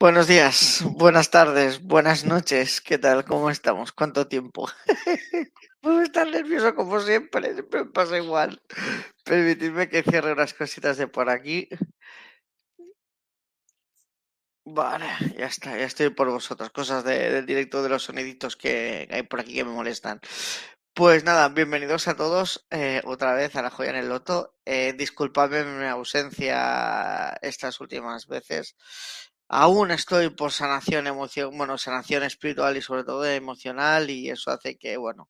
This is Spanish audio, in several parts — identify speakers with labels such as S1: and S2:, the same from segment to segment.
S1: Buenos días, buenas tardes, buenas noches. ¿Qué tal? ¿Cómo estamos? ¿Cuánto tiempo? Puedo estar nervioso como siempre, siempre me pasa igual. Permitidme que cierre unas cositas de por aquí. Vale, ya está, ya estoy por vosotros. Cosas de- del directo de los soniditos que hay por aquí que me molestan. Pues nada, bienvenidos a todos eh, otra vez a la joya en el loto. Eh, disculpadme mi ausencia estas últimas veces. Aún estoy por sanación emoción, bueno, sanación espiritual y sobre todo emocional y eso hace que, bueno,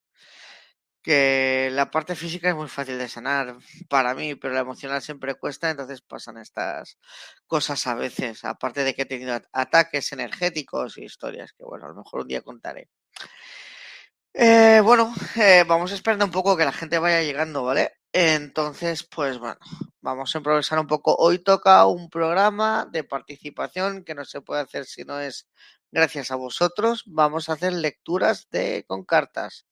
S1: que la parte física es muy fácil de sanar para mí, pero la emocional siempre cuesta, entonces pasan estas cosas a veces, aparte de que he tenido at- ataques energéticos y historias que, bueno, a lo mejor un día contaré. Eh, bueno, eh, vamos esperando un poco que la gente vaya llegando, ¿vale? Entonces, pues bueno, vamos a improvisar un poco. Hoy toca un programa de participación que no se puede hacer si no es gracias a vosotros. Vamos a hacer lecturas de con cartas.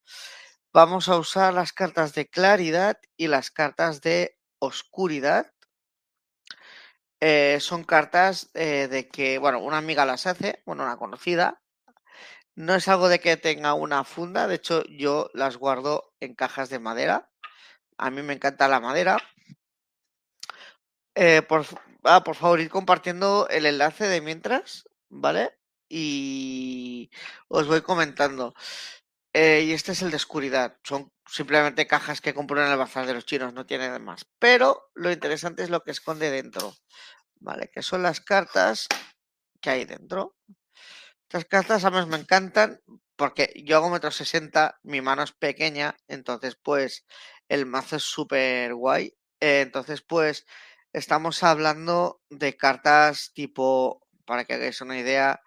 S1: Vamos a usar las cartas de claridad y las cartas de oscuridad. Eh, son cartas eh, de que, bueno, una amiga las hace, bueno, una conocida. No es algo de que tenga una funda, de hecho yo las guardo en cajas de madera. A mí me encanta la madera. Eh, por, ah, por favor, ir compartiendo el enlace de mientras, ¿vale? Y os voy comentando. Eh, y este es el de oscuridad. Son simplemente cajas que compro en el bazar de los chinos, no tiene más. Pero lo interesante es lo que esconde dentro, ¿vale? Que son las cartas que hay dentro. Estas cartas a mí me encantan porque yo hago metro sesenta, mi mano es pequeña, entonces pues el mazo es súper guay. Eh, entonces pues estamos hablando de cartas tipo, para que hagáis una idea,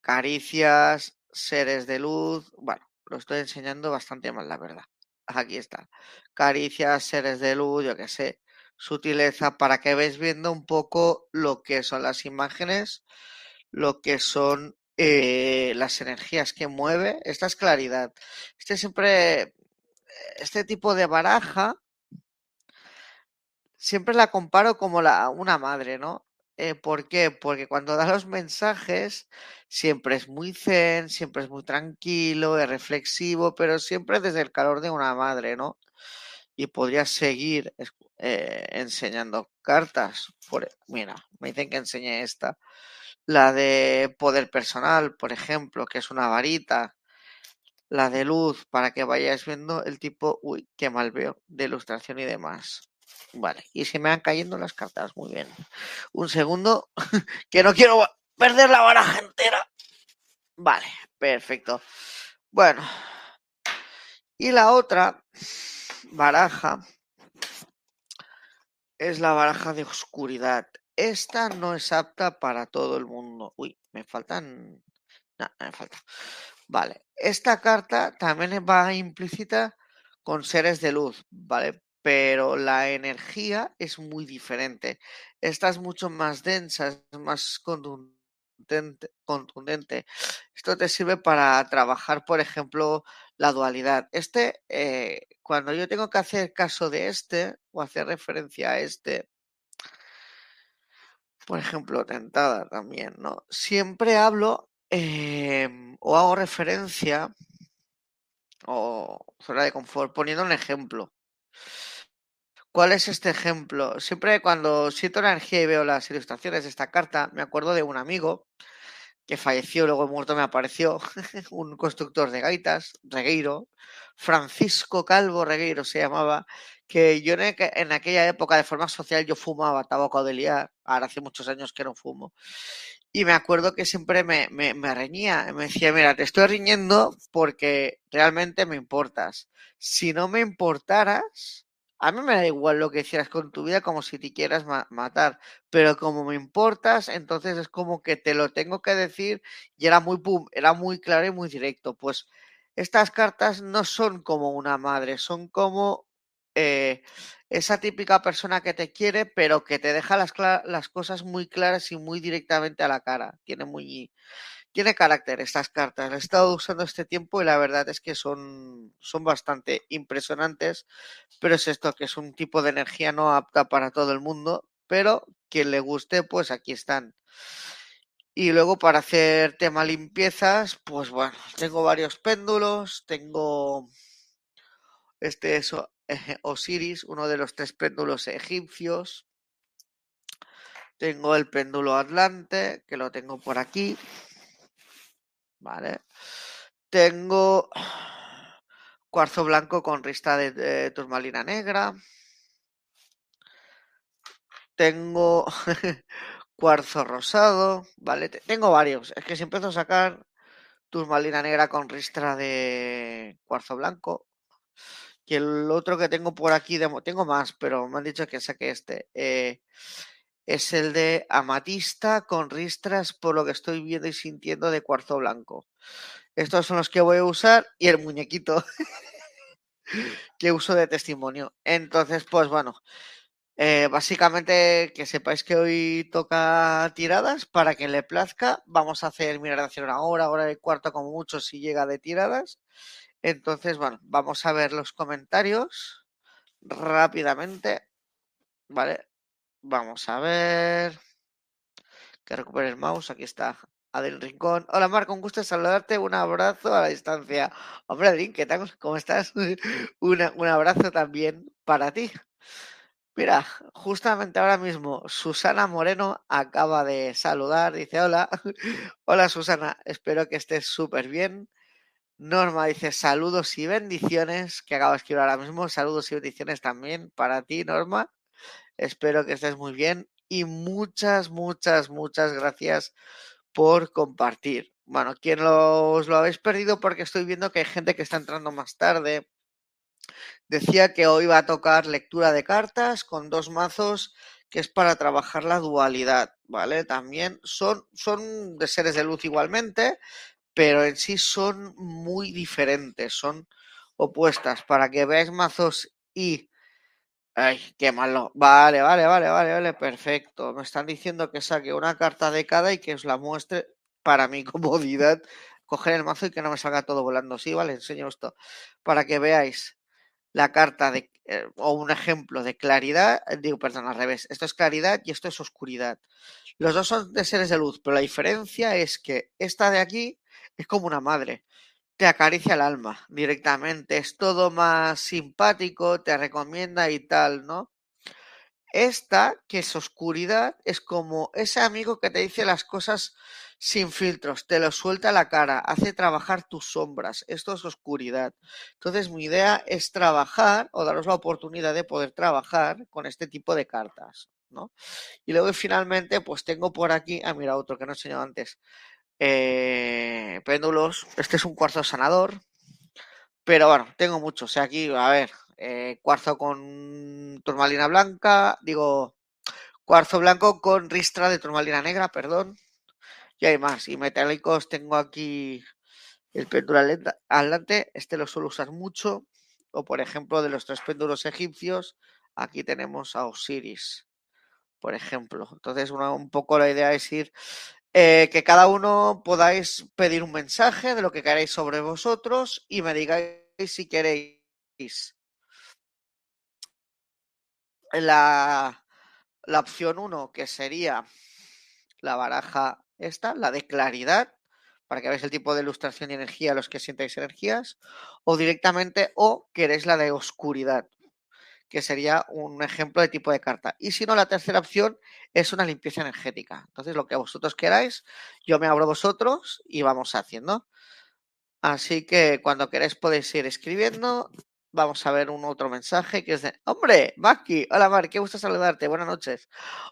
S1: caricias, seres de luz. Bueno, lo estoy enseñando bastante mal, la verdad. Aquí está. Caricias, seres de luz, yo qué sé. Sutileza, para que veáis viendo un poco lo que son las imágenes, lo que son eh, las energías que mueve. Esta es claridad. Este siempre, este tipo de baraja, siempre la comparo como la, una madre, ¿no? Eh, ¿por qué? Porque cuando da los mensajes siempre es muy zen, siempre es muy tranquilo, es reflexivo, pero siempre desde el calor de una madre, ¿no? Y podría seguir eh, enseñando cartas. Por, mira, me dicen que enseñe esta. La de poder personal, por ejemplo, que es una varita. La de luz para que vayáis viendo el tipo, uy, qué mal veo, de ilustración y demás. Vale, y se me van cayendo las cartas, muy bien. Un segundo, que no quiero perder la baraja entera. Vale, perfecto. Bueno, y la otra baraja es la baraja de oscuridad. Esta no es apta para todo el mundo. Uy, me faltan... No, no me falta. Vale, esta carta también va implícita con seres de luz, ¿vale? Pero la energía es muy diferente. Esta es mucho más densa, es más contundente. Esto te sirve para trabajar, por ejemplo, la dualidad. Este, eh, cuando yo tengo que hacer caso de este o hacer referencia a este, por ejemplo, tentada también, ¿no? Siempre hablo em, o hago referencia o zona de confort, poniendo un ejemplo. ¿Cuál es este ejemplo? Siempre cuando siento energía y veo las ilustraciones de esta carta, me acuerdo de un amigo que falleció, luego muerto me apareció, un constructor de gaitas, Regueiro, Francisco Calvo Regueiro se llamaba, que yo en, aquella época de forma social yo fumaba tabaco de liar, ahora hace muchos años que no fumo, y me acuerdo que siempre me, me, me reñía, me decía, mira, te estoy riñendo porque realmente me importas. Si no me importaras, a mí me da igual lo que hicieras con tu vida como si te quieras matar, pero como me importas, entonces es como que te lo tengo que decir y era muy pum, era muy claro y muy directo. Pues estas cartas no son como una madre, son como eh, esa típica persona que te quiere, pero que te deja las, cosas muy claras y muy directamente a la cara. Tiene muy tiene carácter estas cartas. He estado usando este tiempo y la verdad es que son, son bastante impresionantes. Pero es esto, que es un tipo de energía no apta para todo el mundo. Pero quien le guste, pues aquí están. Y luego para hacer tema limpiezas, pues bueno, tengo varios péndulos. Tengo este es Osiris, uno de los tres péndulos egipcios. Tengo el péndulo Atlante, que lo tengo por aquí. Vale. Tengo cuarzo blanco con rista de, turmalina negra. Tengo cuarzo rosado, ¿vale? Tengo varios. Es que si empiezo a sacar turmalina negra con ristra de cuarzo blanco. Y el otro que tengo por aquí, tengo más, pero me han dicho que saque este. Eh, es el de amatista con ristras, por lo que estoy viendo y sintiendo, de cuarzo blanco. Estos son los que voy a usar y el muñequito que uso de testimonio. Entonces, pues bueno, eh, básicamente que sepáis que hoy toca tiradas para que le plazca. Vamos a hacer, mirar de hacer una hora, hora y cuarto como mucho si llega de tiradas. Entonces, bueno, vamos a ver los comentarios rápidamente. ¿Vale? Vamos a ver. Que recupere el mouse. Aquí está. Adel Rincón. Hola Marco, un gusto saludarte. Un abrazo a la distancia. Hombre, Adrián, ¿qué tal? ¿Cómo estás? un abrazo también para ti. Mira, justamente ahora mismo Susana Moreno acaba de saludar. Dice: Hola. Hola Susana, espero que estés súper bien. Norma dice: Saludos y bendiciones. Que acabo de escribir ahora mismo. Saludos y bendiciones también para ti, Norma. Espero que estés muy bien y muchas, muchas, muchas gracias por compartir. Bueno, quien os lo habéis perdido porque estoy viendo que hay gente que está entrando más tarde. Decía que hoy va a tocar lectura de cartas con dos mazos que es para trabajar la dualidad, ¿vale? También son, son de seres de luz igualmente, pero en sí son muy diferentes, son opuestas. Para que veáis mazos y Ay, qué malo. Vale, vale, vale, vale, vale, perfecto. Me están diciendo que saque una carta de cada y que os la muestre para mi comodidad. Coger el mazo y que no me salga todo volando. Sí, vale, enseño esto. Para que veáis la carta de, eh, o un ejemplo de claridad. Eh, digo, perdón, al revés. Esto es claridad y esto es oscuridad. Los dos son de seres de luz, pero la diferencia es que esta de aquí es como una madre te acaricia el alma directamente, es todo más simpático, te recomienda y tal, ¿no? Esta, que es oscuridad, es como ese amigo que te dice las cosas sin filtros, te lo suelta la cara, hace trabajar tus sombras. Esto es oscuridad. Entonces, mi idea es trabajar o daros la oportunidad de poder trabajar con este tipo de cartas, ¿no? Y luego, finalmente, pues tengo por aquí, ah, mira, otro que no he enseñado antes. Eh, péndulos. Este es un cuarzo sanador. Pero bueno, tengo muchos. O sea, aquí, a ver, eh, cuarzo con turmalina blanca, digo, cuarzo blanco con ristra de turmalina negra, perdón. Y hay más. Y metálicos tengo aquí el péndulo adelante. Este lo suelo usar mucho. O por ejemplo, de los tres péndulos egipcios, aquí tenemos a Osiris, por ejemplo. Entonces, un poco la idea es ir eh, que cada uno podáis pedir un mensaje de lo que queráis sobre vosotros y me digáis si queréis. La, la opción 1, que sería la baraja esta, la de claridad, para que veáis el tipo de ilustración y energía a los que sientáis energías, o directamente, o queréis la de oscuridad, que sería un ejemplo de tipo de carta. Y si no, la tercera opción es una limpieza energética. Entonces, lo que vosotros queráis, yo me abro vosotros y vamos haciendo. Así que cuando queráis podéis ir escribiendo. Vamos a ver un otro mensaje que es de... ¡Hombre! Maki. Hola, Mar. Qué gusto saludarte. Buenas noches.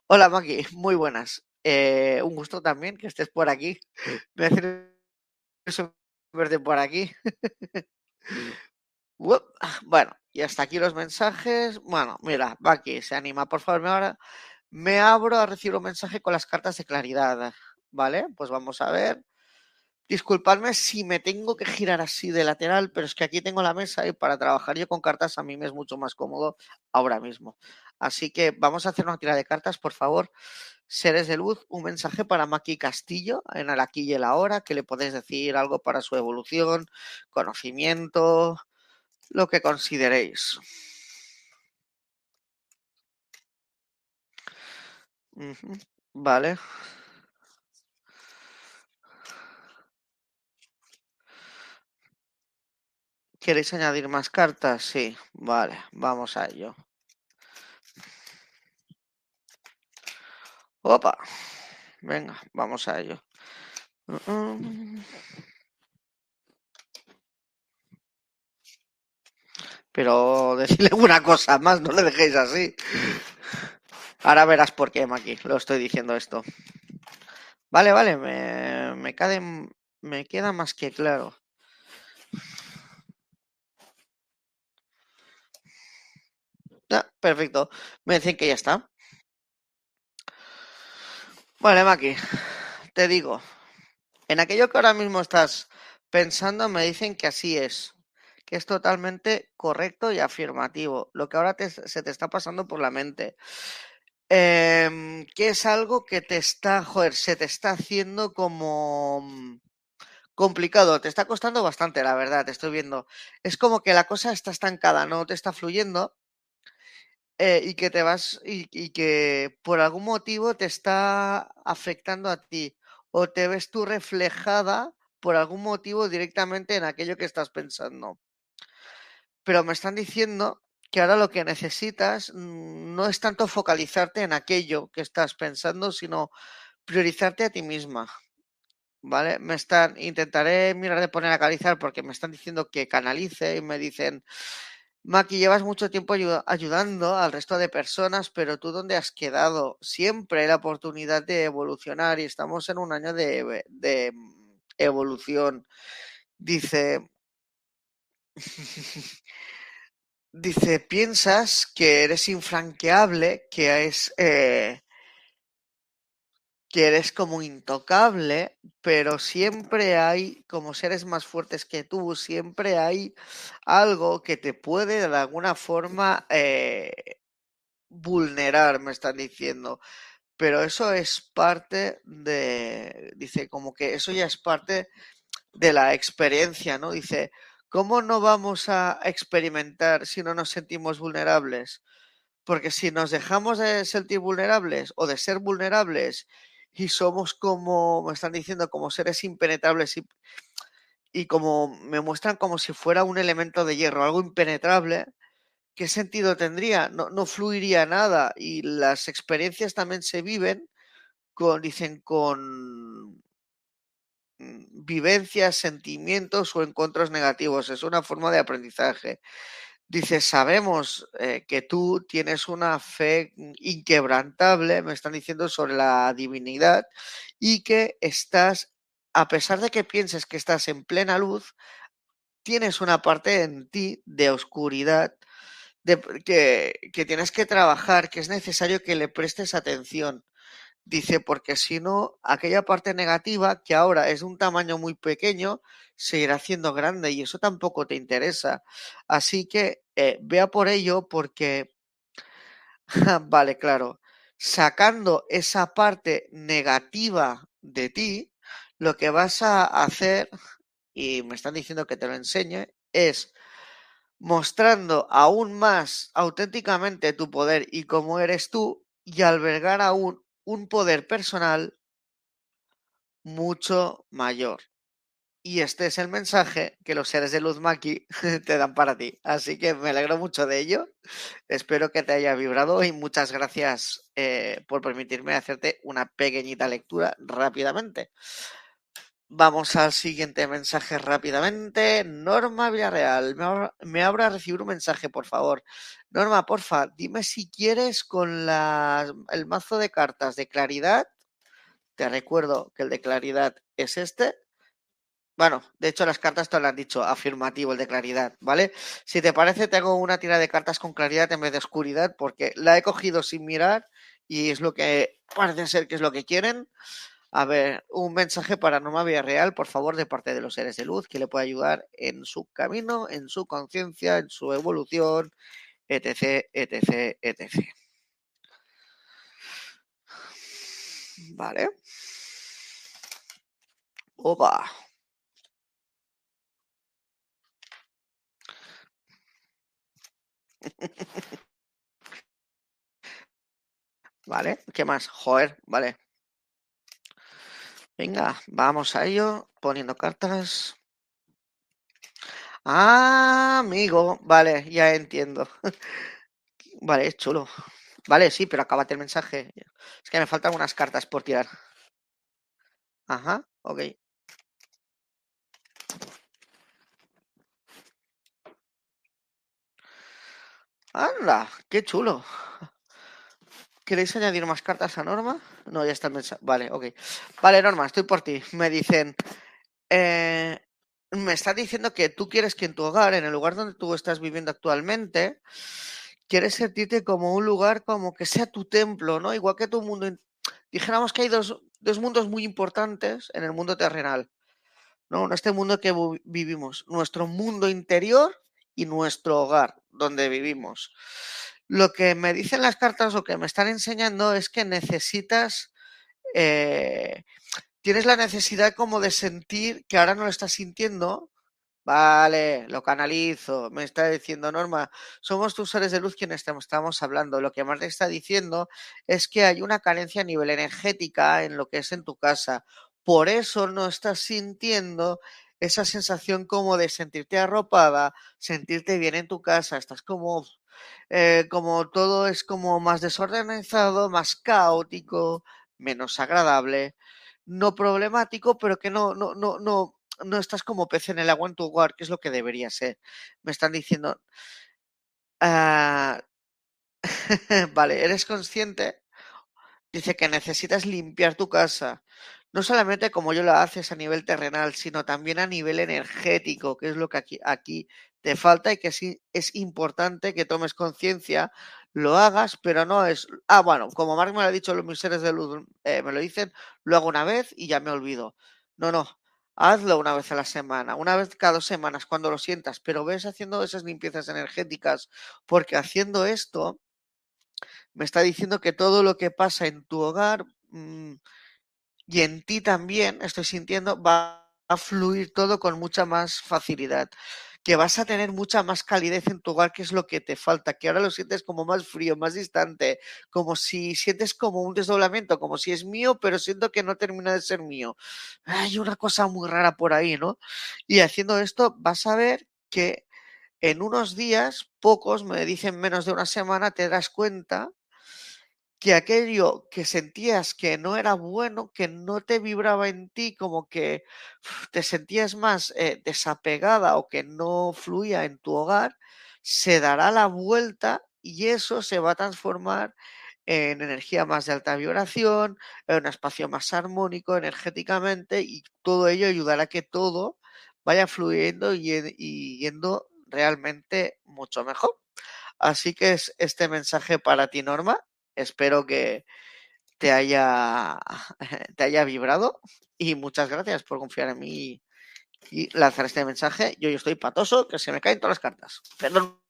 S1: Hola, Maki. Muy buenas. Eh, un gusto también que estés por aquí. Me hace verte por aquí. Bueno, y hasta aquí los mensajes. Bueno, mira, Baki se anima. Por favor, me, me abro a recibir un mensaje con las cartas de claridad. ¿Vale? Pues vamos a ver. Disculpadme si me tengo que girar así de lateral, pero es que aquí tengo la mesa y para trabajar yo con cartas a mí me es mucho más cómodo ahora mismo. Así que vamos a hacer una tira de cartas, por favor. Seres de luz, un mensaje para Maki Castillo en el aquí y el ahora, que le podéis decir algo para su evolución, conocimiento, lo que consideréis. Vale. ¿Queréis añadir más cartas? Sí, vale, vamos a ello. Opa, venga, vamos a ello. Pero decirle una cosa más, no le dejéis así. Ahora verás por qué, Maki, lo estoy diciendo esto. Vale, vale, me, me, queda más que claro. Ah, perfecto. Me dicen que ya está. Vale, Maki, te digo, en aquello que ahora mismo estás pensando, me dicen que así es, que es totalmente correcto y afirmativo, lo que ahora se te está pasando por la mente. Em, que es algo que te está, joder, se te está haciendo como mm, complicado, te está costando bastante, la verdad, te estoy viendo. Es como que la cosa está estancada, no te está fluyendo eh, y que te vas y, que por algún motivo te está afectando a ti o te ves tú reflejada por algún motivo directamente en aquello que estás pensando. Pero me están diciendo que ahora lo que necesitas mm, no es tanto focalizarte en aquello que estás pensando, sino priorizarte a ti misma. ¿Vale? Me están, intentaré mirar de poner a canalizar porque me están diciendo que canalice y me dicen, Maki, llevas mucho tiempo ayudando al resto de personas, pero tú dónde has quedado? Siempre hay la oportunidad de evolucionar y estamos en un año de, de evolución. Dice, dice, piensas que eres infranqueable, que es eh, que eres como intocable, pero siempre hay, como seres más fuertes que tú, siempre hay algo que te puede de alguna forma eh, vulnerar, me están diciendo. Pero eso es parte de, dice, como que eso ya es parte de la experiencia, ¿no? Dice, ¿cómo no vamos a experimentar si no nos sentimos vulnerables? Porque si nos dejamos de sentir vulnerables o de ser vulnerables y somos como, me están diciendo, como seres impenetrables y, y como me muestran como si fuera un elemento de hierro, algo impenetrable, ¿qué sentido tendría? No, no fluiría nada y las experiencias también se viven con, dicen, con, vivencias, sentimientos o encuentros negativos. Es una forma de aprendizaje. Dice, sabemos eh, que tú tienes una fe inquebrantable, me están diciendo sobre la divinidad, y que estás, a pesar de que pienses que estás en plena luz, tienes una parte en ti de oscuridad de, que, que tienes que trabajar, que es necesario que le prestes atención. Dice, porque si no, aquella parte negativa, que ahora es de un tamaño muy pequeño, se irá haciendo grande y eso tampoco te interesa. Así que eh, vea por ello porque, vale, claro, sacando esa parte negativa de ti, lo que vas a hacer, y me están diciendo que te lo enseñe, es mostrando aún más auténticamente tu poder y cómo eres tú y albergar aún un poder personal mucho mayor. Y este es el mensaje que los seres de luz Maki te dan para ti. Así que me alegro mucho de ello. Espero que te haya vibrado y muchas gracias eh, por permitirme hacerte una pequeñita lectura rápidamente. Vamos al siguiente mensaje rápidamente. Norma Villarreal, me, a recibir un mensaje, por favor. Norma, porfa, dime si quieres con el mazo de cartas de claridad. Te recuerdo que el de claridad es este. Bueno, de hecho las cartas te lo han dicho, afirmativo el de claridad, ¿vale? Si te parece, tengo una tira de cartas con claridad en vez de oscuridad porque la he cogido sin mirar y es lo que parece ser que es lo que quieren. A ver, un mensaje para Norma Villarreal, por favor, de parte de los seres de luz, que le pueda ayudar en su camino, en su conciencia, en su evolución, etc, etc, etc. Vale. Opa. Vale, ¿qué más? Joder, vale. Venga, vamos a ello, poniendo cartas. Ah, amigo, vale, ya entiendo. Vale, es chulo. Vale, sí, pero acábate el mensaje. Es que me faltan unas cartas por tirar. Ajá, ok. ¡Anda! ¡Qué chulo! ¿Queréis añadir más cartas a Norma? No, ya está el mensaje. Vale, ok. Vale, Norma, estoy por ti. Me dicen. Eh, me está diciendo que tú quieres que en tu hogar, en el lugar donde tú estás viviendo actualmente, quieres sentirte como un lugar como que sea tu templo, ¿no? Igual que tu mundo. Dijéramos que hay dos, dos mundos muy importantes en el mundo terrenal, ¿no? En este mundo que vivimos. Nuestro mundo interior y nuestro hogar, donde vivimos. Lo que me dicen las cartas o que me están enseñando es que necesitas, eh, tienes la necesidad como de sentir que ahora no lo estás sintiendo. Vale, lo canalizo. Me está diciendo Norma, somos tus seres de luz quienes estamos hablando. Lo que te está diciendo es que hay una carencia a nivel energética en lo que es en tu casa. Por eso no estás sintiendo esa sensación como de sentirte arropada, sentirte bien en tu casa, estás como eh, como todo es como más desorganizado, más caótico, menos agradable, no problemático, pero que no, no, no, no, no estás como pez en el agua en tu hogar, que es lo que debería ser. Me están diciendo, ah, vale, ¿eres consciente? Dice que necesitas limpiar tu casa, no solamente como yo lo haces a nivel terrenal, sino también a nivel energético, que es lo que aquí, aquí te falta y que sí es importante que tomes conciencia, lo hagas, pero no es, ah, bueno, como Mark me lo ha dicho los mis seres de luz, eh, me lo dicen, lo hago una vez y ya me olvido. No, no, hazlo una vez a la semana, una vez cada dos semanas, cuando lo sientas, pero ves haciendo esas limpiezas energéticas, porque haciendo esto, me está diciendo que todo lo que pasa en tu hogar mmm, y en ti también, estoy sintiendo, va a fluir todo con mucha más facilidad que vas a tener mucha más calidez en tu hogar, que es lo que te falta, que ahora lo sientes como más frío, más distante, como si sientes como un desdoblamiento, como si es mío, pero siento que no termina de ser mío. Hay una cosa muy rara por ahí, ¿no? Y haciendo esto vas a ver que en unos días, pocos, me dicen menos de una semana, te das cuenta que aquello que sentías que no era bueno, que no te vibraba en ti, como que te sentías más eh, desapegada o que no fluía en tu hogar, se dará la vuelta y eso se va a transformar en energía más de alta vibración, en un espacio más armónico energéticamente y todo ello ayudará a que todo vaya fluyendo y, yendo realmente mucho mejor. Así que es este mensaje para ti, Norma. Espero que te haya, te haya vibrado y muchas gracias por confiar en mí y lanzar este mensaje. Yo, yo estoy patoso, que se me caen todas las cartas. Perdón.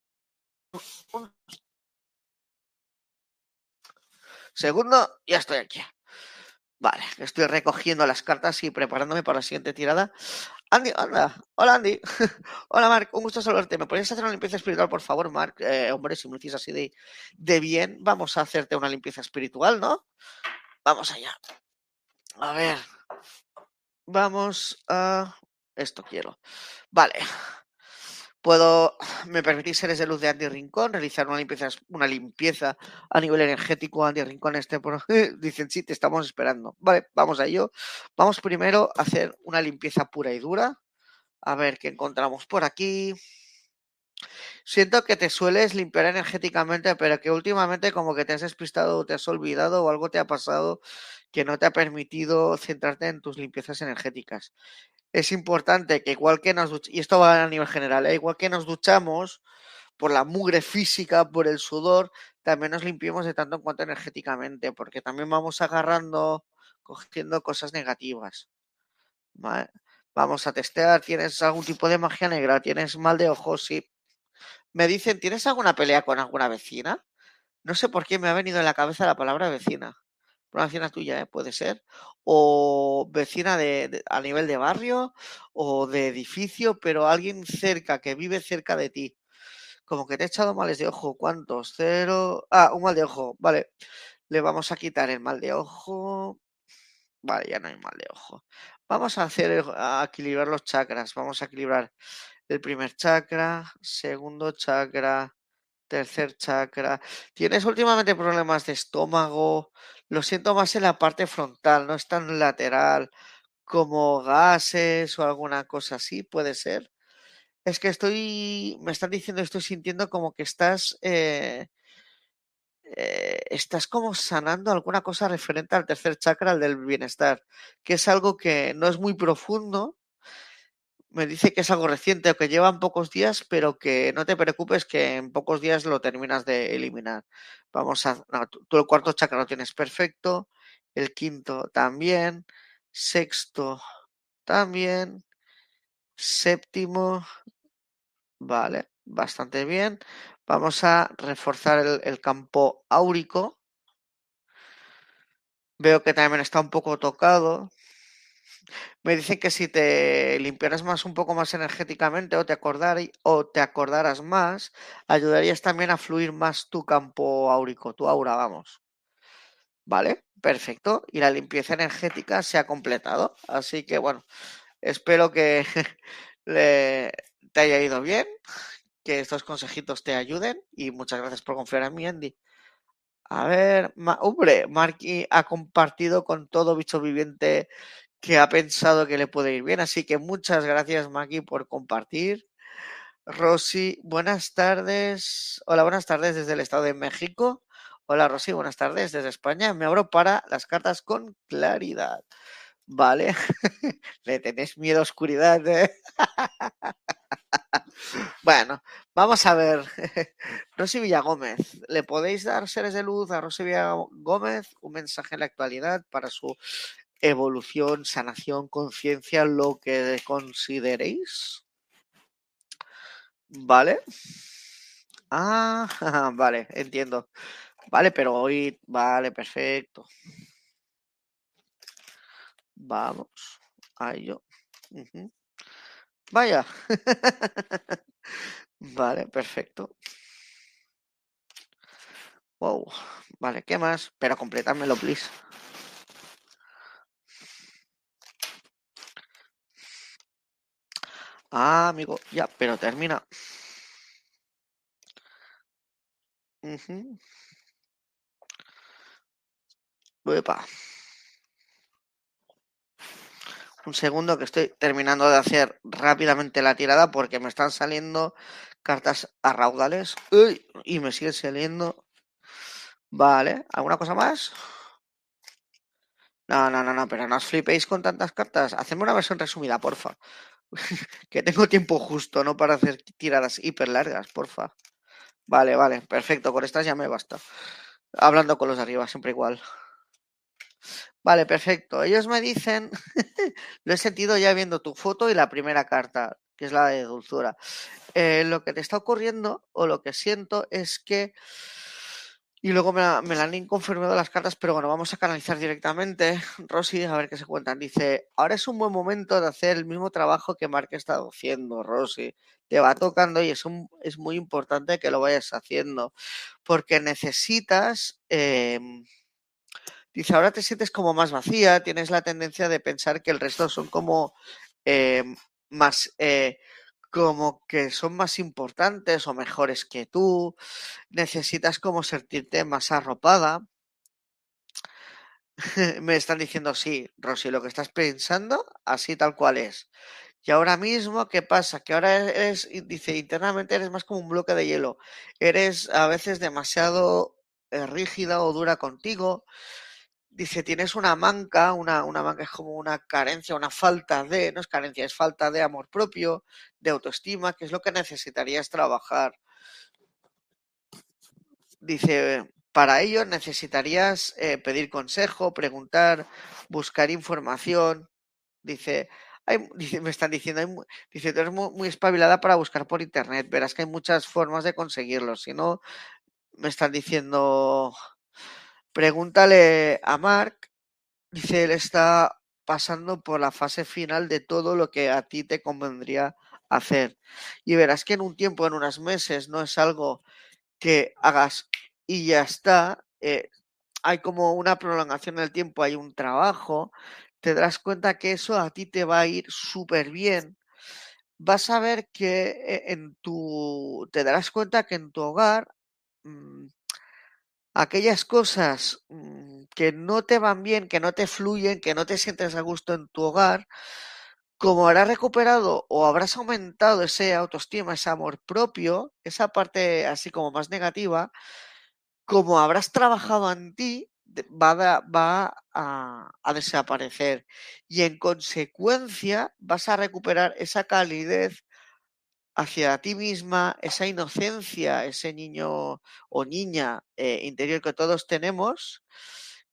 S1: Segundo, ya estoy aquí. Vale, estoy recogiendo las cartas y preparándome para la siguiente tirada. Andy, hola, hola Andy. hola Mark, un gusto saludarte. ¿Me podrías hacer una limpieza espiritual, por favor, Mark? Eh, hombre, si me dices así de, de bien, vamos a hacerte una limpieza espiritual, ¿no? Vamos allá. A ver. Vamos a... Esto quiero. Vale. Puedo, me permitís seres de luz de Andy Rincón, realizar una limpieza, una limpieza a nivel energético. Andy Rincón, este por... dicen sí, te estamos esperando. Vale, vamos a ello. Vamos primero a hacer una limpieza pura y dura. A ver qué encontramos por aquí. Siento que te sueles limpiar energéticamente, pero que últimamente como que te has despistado, te has olvidado o algo te ha pasado que no te ha permitido centrarte en tus limpiezas energéticas es importante que igual que nos y esto va a nivel general, ¿eh? igual que nos duchamos por la mugre física, por el sudor, también nos limpiemos de tanto en cuanto energéticamente, porque también vamos agarrando, cogiendo cosas negativas. Vamos a testear, ¿tienes algún tipo de magia negra? ¿Tienes mal de ojos? Sí. Me dicen, ¿tienes alguna pelea con alguna vecina? No sé por qué me ha venido en la cabeza la palabra vecina una vecina tuya, ¿eh? puede ser, o vecina de, a nivel de barrio o de edificio, pero alguien cerca, que vive cerca de ti. Como que te he echado males de ojo. ¿Cuántos? Cero. Ah, un mal de ojo. Vale. Le vamos a quitar el mal de ojo. Vale, ya no hay mal de ojo. Vamos a hacer a equilibrar los chakras. Vamos a equilibrar el primer chakra, segundo chakra, tercer chakra. ¿Tienes últimamente problemas de estómago? Lo siento más en la parte frontal, no es tan lateral como gases o alguna cosa así, puede ser. Es que estoy, me están diciendo, estoy sintiendo como que estás, eh, eh, estás como sanando alguna cosa referente al tercer chakra, al del bienestar, que es algo que no es muy profundo, me dice que es algo reciente o que llevan pocos días, pero que no te preocupes que en pocos días lo terminas de eliminar. Vamos a... Tú el cuarto chakra lo tienes perfecto, el quinto también, sexto también, séptimo, vale, bastante bien. Vamos a reforzar el, el campo áurico. Veo que también está un poco tocado, me dicen que si te limpiaras más un poco más energéticamente o te, acordar, o te acordaras más, ayudarías también a fluir más tu campo áurico, tu aura, vamos. ¿Vale? Perfecto. Y la limpieza energética se ha completado. Así que bueno, espero que te haya ido bien, que estos consejitos te ayuden y muchas gracias por confiar en mí, Andy. A ver, hombre, Marky ha compartido con todo bicho viviente que ha pensado que le puede ir bien. Así que muchas gracias, Maki, por compartir. Rosy, buenas tardes. Hola, buenas tardes desde el Estado de México. Hola, Rosy, buenas tardes desde España. Me abro para las cartas con claridad. Vale. Le tenés miedo a oscuridad. ¿eh? bueno, vamos a ver. Rosy Villagómez. ¿Le podéis dar seres de luz a Rosy Villagómez un mensaje en la actualidad para su evolución, sanación, conciencia, lo que consideréis. ¿Vale? Ah, vale, entiendo. Vale, pero hoy, vale, perfecto. Vamos, a ello. Vaya. vale, perfecto. Wow. Vale, ¿qué más? Pero completármelo, please. Ah, amigo, ya, pero termina. Un segundo que estoy terminando de hacer rápidamente la tirada porque me están saliendo cartas a raudales. y me sigue saliendo. Vale, ¿alguna cosa más? No, no, no, no, pero no os flipéis con tantas cartas. Hacedme una versión resumida, porfa. que tengo tiempo justo, ¿no? Para hacer tiradas hiper largas, porfa. Vale, vale, perfecto. Con estas ya me basta. Hablando con los de arriba, siempre igual. Vale, perfecto. Ellos me dicen, lo he sentido ya viendo tu foto y la primera carta, que es la de dulzura. Eh, lo que te está ocurriendo o lo que siento es que y luego me, la, han inconfirmado las cartas, pero bueno, vamos a canalizar directamente. Rosy, a ver qué se cuentan. Dice, ahora es un buen momento de hacer el mismo trabajo que Mark estado haciendo, Rosy. Te va tocando y es, es muy importante que lo vayas haciendo, porque necesitas... Em, dice, ahora te sientes como más vacía, tienes la tendencia de pensar que el resto son como em, más... Eh, como que son más importantes o mejores que tú, necesitas como sentirte más arropada. Me están diciendo, sí, Rosy, lo que estás pensando, así tal cual es. Y ahora mismo, ¿qué pasa? Que ahora eres, dice, internamente eres más como un bloque de hielo. Eres a veces demasiado eh, rígida o dura contigo dice, tienes una manca, una, una manca es como una carencia, una falta de, no es carencia, es falta de amor propio, de autoestima, que es lo que necesitarías trabajar. Dice, para ello necesitarías eh, pedir consejo, preguntar, buscar información. Dice, dice me están diciendo, dice, tú eres muy, espabilada para buscar por internet, verás que hay muchas formas de conseguirlo. Si no, me están diciendo, Pregúntale a Mark, dice él está pasando por la fase final de todo lo que a ti te convendría hacer. Y verás que en un tiempo, en unos meses, no es algo que hagas y ya está. Eh, hay como una prolongación del tiempo, hay un trabajo, te darás cuenta que eso a ti te va a ir súper bien. Vas a ver que eh, en tu, te darás cuenta que en tu hogar mm, aquellas cosas mm, que no te van bien, que no te fluyen, que no te sientes a gusto en tu hogar, como habrás recuperado o habrás aumentado ese autoestima, ese amor propio, esa parte así como más negativa, como habrás trabajado en ti, va, va a, a, desaparecer. Y en consecuencia vas a recuperar esa calidez hacia ti misma, esa inocencia, ese niño o niña eh, interior que todos tenemos.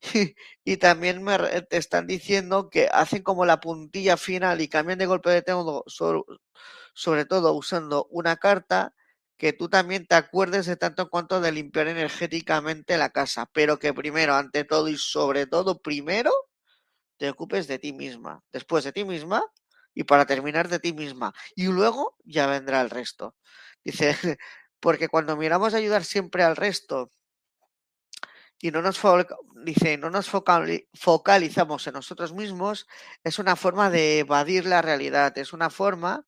S1: Y, también me, te están diciendo que hacen como la puntilla final y cambian de golpe de todo, sobre, todo usando una carta que tú también te acuerdes de tanto en cuanto de limpiar energéticamente la casa, pero que primero, ante todo y sobre todo, primero te ocupes de ti misma. Después de ti misma, y para terminar de ti misma. Y luego ya vendrá el resto. Dice, porque cuando miramos ayudar siempre al resto y no nos, dice, no nos focalizamos en nosotros mismos, es una forma de evadir la realidad, es una forma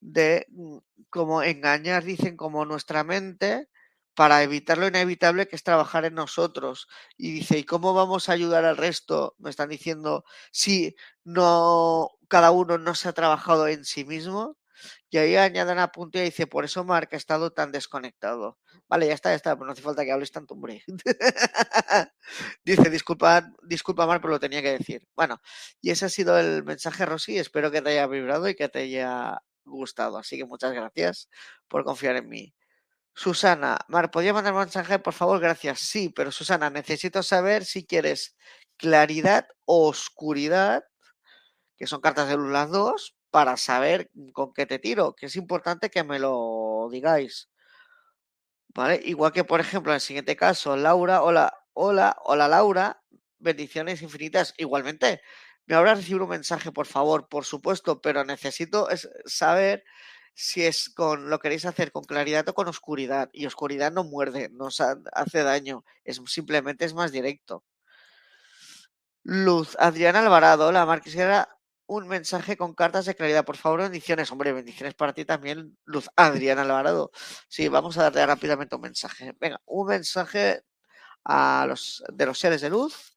S1: de mm, como engañar, dicen, como nuestra mente para evitar lo inevitable que es trabajar en nosotros. Y dice, ¿y cómo vamos a ayudar al resto? Me están diciendo, si no, cada uno no se ha trabajado en sí mismo. Y ahí añaden a punto y dice, por eso Mark ha estado tan desconectado. Vale, ya está, ya está, pero no hace falta que hables tanto, hombre. dice, disculpa, disculpa Mark, pero lo tenía que decir. Bueno, y ese ha sido el mensaje, Rosy. Espero que te haya vibrado y que te haya gustado. Así que muchas gracias por confiar en mí. Susana, Mar, ¿podría mandar un mensaje, por favor? Gracias. Sí, pero Susana, necesito saber si quieres claridad o oscuridad, que son cartas de luz las dos, para saber con qué te tiro, que es importante que me lo digáis. ¿Vale? Igual que, por ejemplo, en el siguiente caso, Laura, hola, hola, hola Laura, bendiciones infinitas. Igualmente, me habrá recibido un mensaje, por favor, por supuesto, pero necesito saber si es con lo queréis hacer con claridad o con oscuridad. Y oscuridad no muerde, no hace daño, es simplemente es más directo. Luz, Adriana Alvarado, la marquesera, un mensaje con cartas de claridad. Por favor, bendiciones. Hombre, bendiciones para ti también, Luz. Adriana Alvarado. Sí, vamos a darle rápidamente un mensaje. Venga, un mensaje a los de los seres de luz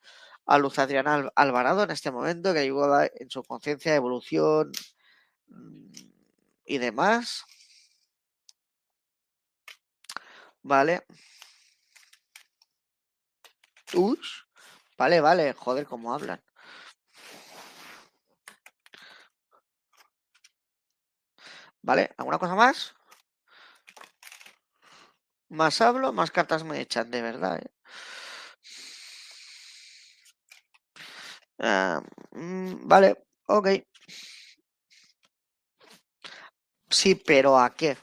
S1: a Luz Adriana Alvarado en este momento, que ayuda en su conciencia, evolución mm, y demás. Vale. Ush. Vale, vale, joder, cómo hablan. ¿Vale? ¿Alguna cosa más? Más hablo, más cartas me echan, de verdad. ¿eh? Mm, vale, ok. Sí, pero ¿a qué?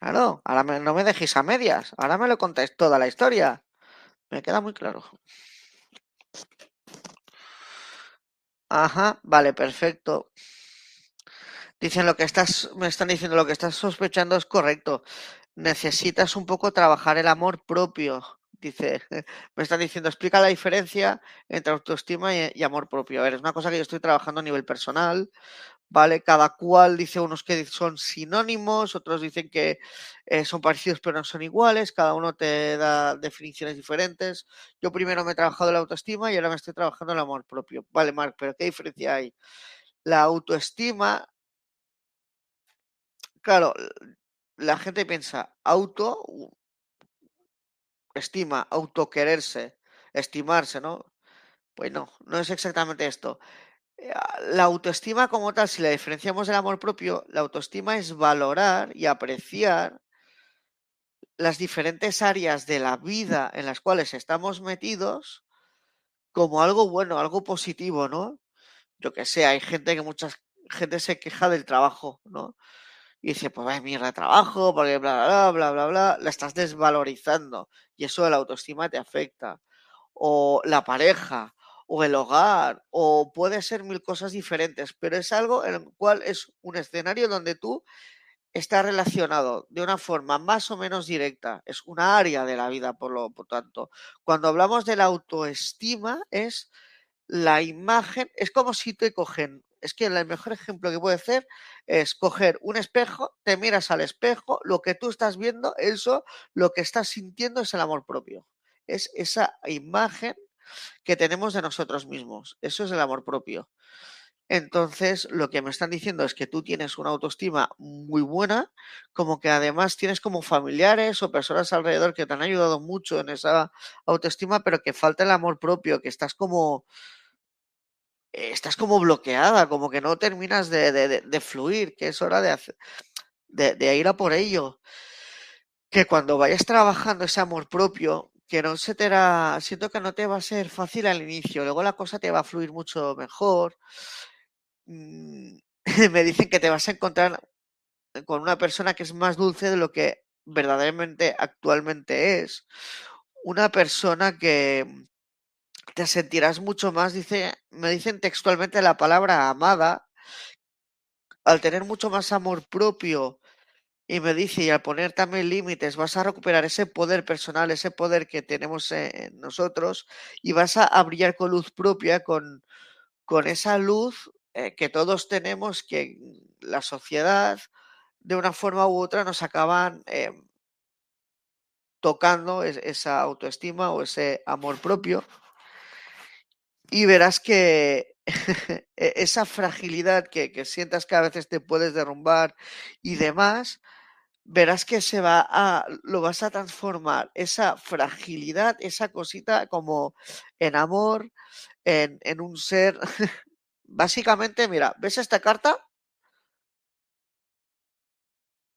S1: Claro, ahora no me dejéis a medias, ahora me lo contáis toda la historia. Me queda muy claro. Ajá, vale, perfecto. Dicen lo que estás, me están diciendo lo que estás sospechando es correcto. Necesitas un poco trabajar el amor propio. Dice, me están diciendo, explica la diferencia entre autoestima y, amor propio. A ver, es una cosa que yo estoy trabajando a nivel personal, ¿vale? Cada cual dice unos que son sinónimos, otros dicen que eh, son parecidos pero no son iguales, cada uno te da definiciones diferentes. Yo primero me he trabajado la autoestima y ahora me estoy trabajando el amor propio. Vale, Marc, pero ¿qué diferencia hay? La autoestima Claro, la gente piensa auto, estima, autoquererse, estimarse, ¿no? Pues no, no es exactamente esto. Eh, la autoestima como tal, si la diferenciamos del amor propio, la autoestima es valorar y apreciar las diferentes áreas de la vida en las cuales estamos metidos como algo bueno, algo positivo, ¿no? Yo que sé, hay gente que mucha gente se queja del trabajo, ¿no? Y dice, pues vaya mierda de trabajo, porque bla, bla, bla, bla, bla, la estás desvalorizando y eso de la autoestima te afecta. O la pareja, o el hogar, o puede ser mil cosas diferentes, pero es algo en el cual es un escenario donde tú estás relacionado de una forma más o menos directa, es una área de la vida, por lo por tanto. Cuando hablamos de la autoestima es la imagen, es como si te cogen es que el mejor ejemplo que puede hacer es coger un espejo, te miras al espejo, lo que tú estás viendo, eso, lo que estás sintiendo es el amor propio. Es esa imagen que tenemos de nosotros mismos. Eso es el amor propio. Entonces, lo que me están diciendo es que tú tienes una autoestima muy buena, como que además tienes como familiares o personas alrededor que te han ayudado mucho en esa autoestima, pero que falta el amor propio, que estás como estás como bloqueada, como que no terminas de, fluir, que es hora de, hacer, de, ir a por ello. Que cuando vayas trabajando ese amor propio, que no se te hará, siento que no te va a ser fácil al inicio, luego la cosa te va a fluir mucho mejor. Mm, me dicen que te vas a encontrar con una persona que es más dulce de lo que verdaderamente actualmente es. Una persona que, te sentirás mucho más, dice, me dicen textualmente la palabra amada, al tener mucho más amor propio y me dice, y al poner también límites, vas a recuperar ese poder personal, ese poder que tenemos en nosotros y vas a, brillar con luz propia, con, con esa luz eh, que todos tenemos, que la sociedad de una forma u otra nos acaban em, tocando esa autoestima o ese amor propio y verás que e-, esa fragilidad que, sientas que a veces te puedes derrumbar y demás, verás que se va a, lo vas a transformar, esa fragilidad, esa cosita como en amor, en, en un ser. Básicamente, mira, ¿ves esta carta?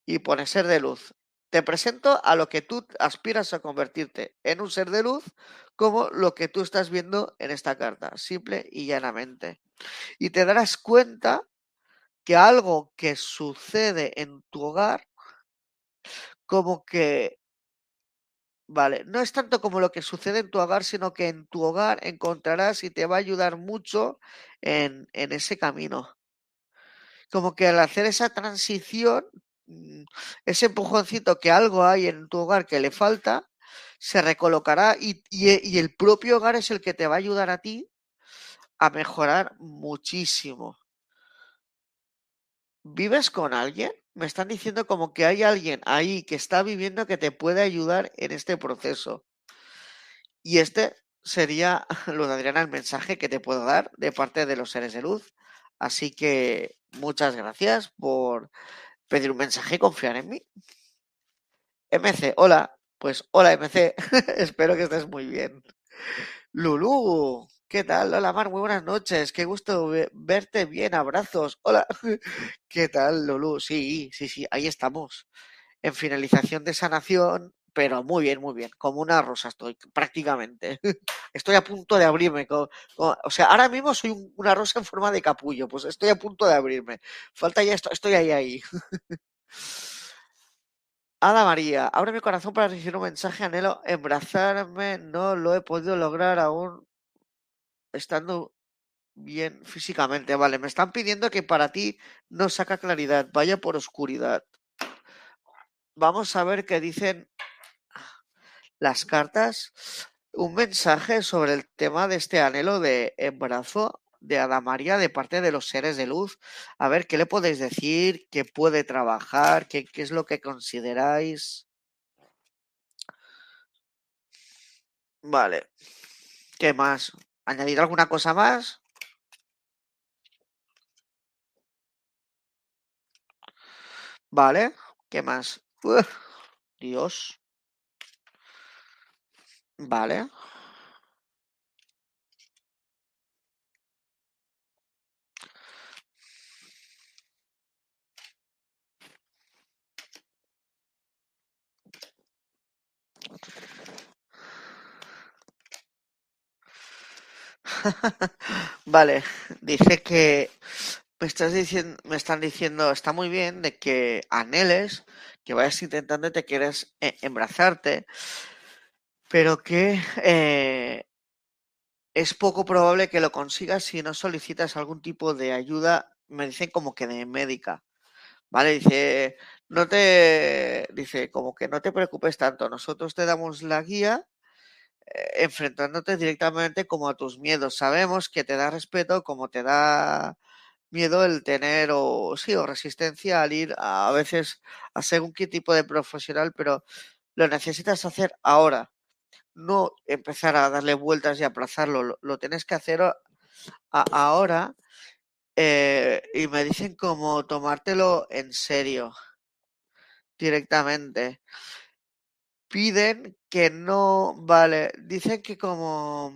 S1: Y pone ser de luz. Te presento a lo que tú aspiras a convertirte en un ser de luz, como lo que tú estás viendo en esta carta, simple y llanamente. Y te darás cuenta que algo que sucede en tu hogar, como que, vale, no es tanto como lo que sucede en tu hogar, sino que en tu hogar encontrarás y te va a ayudar mucho en, en ese camino. Como que al hacer esa transición Mm, ese empujoncito que algo hay en tu hogar que le falta, se recolocará y, y, el propio hogar es el que te va a ayudar a ti a mejorar muchísimo. ¿Vives con alguien? Me están diciendo como que hay alguien ahí que está viviendo que te puede ayudar en este proceso. Y este sería, Luz Adriana, el mensaje que te puedo dar de parte de los seres de luz. Así que muchas gracias por pedir un mensaje y confiar en mí. MC, hola. Pues hola MC, espero que estés muy bien. Lulú, ¿qué tal? Hola Mar, muy buenas noches. Qué gusto verte bien, abrazos. Hola. ¿Qué tal, Lulú? Sí, sí, sí, ahí estamos. En finalización de sanación, pero muy bien, muy bien. Como una rosa estoy, prácticamente. Estoy a punto de abrirme. o sea, ahora mismo soy una rosa en forma de capullo. Pues estoy a punto de abrirme. Falta ya esto, estoy ahí, ahí. Ada María, abre mi corazón para recibir un mensaje, anhelo embrazarme, no lo he podido lograr aún estando bien físicamente. Vale, me están pidiendo que para ti no saca claridad, vaya por oscuridad. Vamos a ver qué dicen las cartas. Un mensaje sobre el tema de este anhelo de embarazo de Ada María de parte de los seres de luz. A ver, ¿qué le podéis decir? ¿Qué puede trabajar? ¿Qué, qué es lo que consideráis? Vale. ¿Qué más? ¿Añadir alguna cosa más? Vale. ¿Qué más? Dios. Vale. Vale, dice que me estás diciendo, me están diciendo, está muy bien de que anheles, que vayas intentando y te quieres embrazarte, pero que eh, es poco probable que lo consigas si no solicitas algún tipo de ayuda, me dicen como que de médica. Vale, dice, no te, dice, como que no te preocupes tanto, nosotros te damos la guía enfrentándote directamente como a tus miedos. Sabemos que te da respeto como te da miedo el tener o sí o resistencia al ir a, veces a según qué tipo de profesional, pero lo necesitas hacer ahora, no empezar a darle vueltas y aplazarlo, lo, tienes que hacer ahora eh, y me dicen como tomártelo en serio directamente piden que no, vale, dicen que como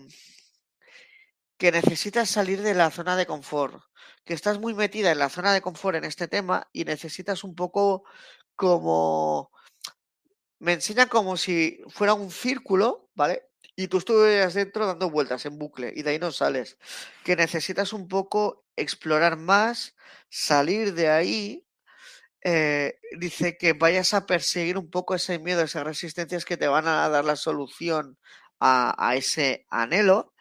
S1: que necesitas salir de la zona de confort, que estás muy metida en la zona de confort en este tema y necesitas un poco como me enseñan como si fuera un círculo, ¿vale? Y tú estuvieras dentro dando vueltas en bucle y de ahí no sales. Que necesitas un poco explorar más, salir de ahí eh, dice que vayas a perseguir un poco ese miedo, esas resistencias que te van a dar la solución a, ese anhelo,